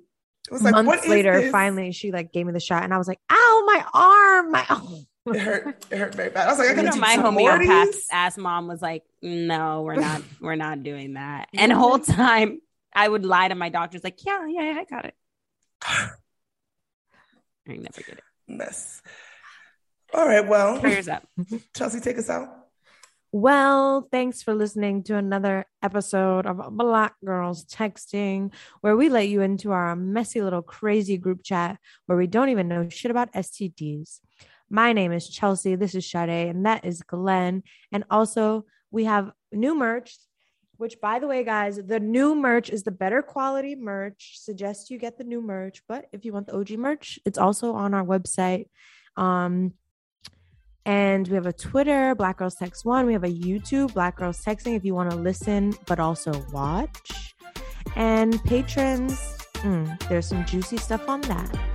It was like Months what is later, this? finally, she like gave me the shot, and I was like, "Ow, my arm, my arm." It hurt. It hurt very bad. I was like, I You gotta know, my some homeopath ass mom was like, "No, we're not. [LAUGHS] we're not doing that." And the whole time, I would lie to my doctors, like, "Yeah, yeah, yeah, I got it." [SIGHS] I never get it. mess. All right, well, Prayers up. Chelsea, take us out. Well, thanks for listening to another episode of Black Girls Texting, where we let you into our messy little crazy group chat where we don't even know shit about STDs. My name is Chelsea. This is Sade, and that is Glenn. And also, we have new merch, which, by the way, guys, the new merch is the better quality merch. Suggest you get the new merch, but if you want the OG merch, it's also on our website. Um, And we have a Twitter, Black Girls Text One. We have a YouTube, Black Girls Texting, if you want to listen but also watch. And patrons, mm, there's some juicy stuff on that.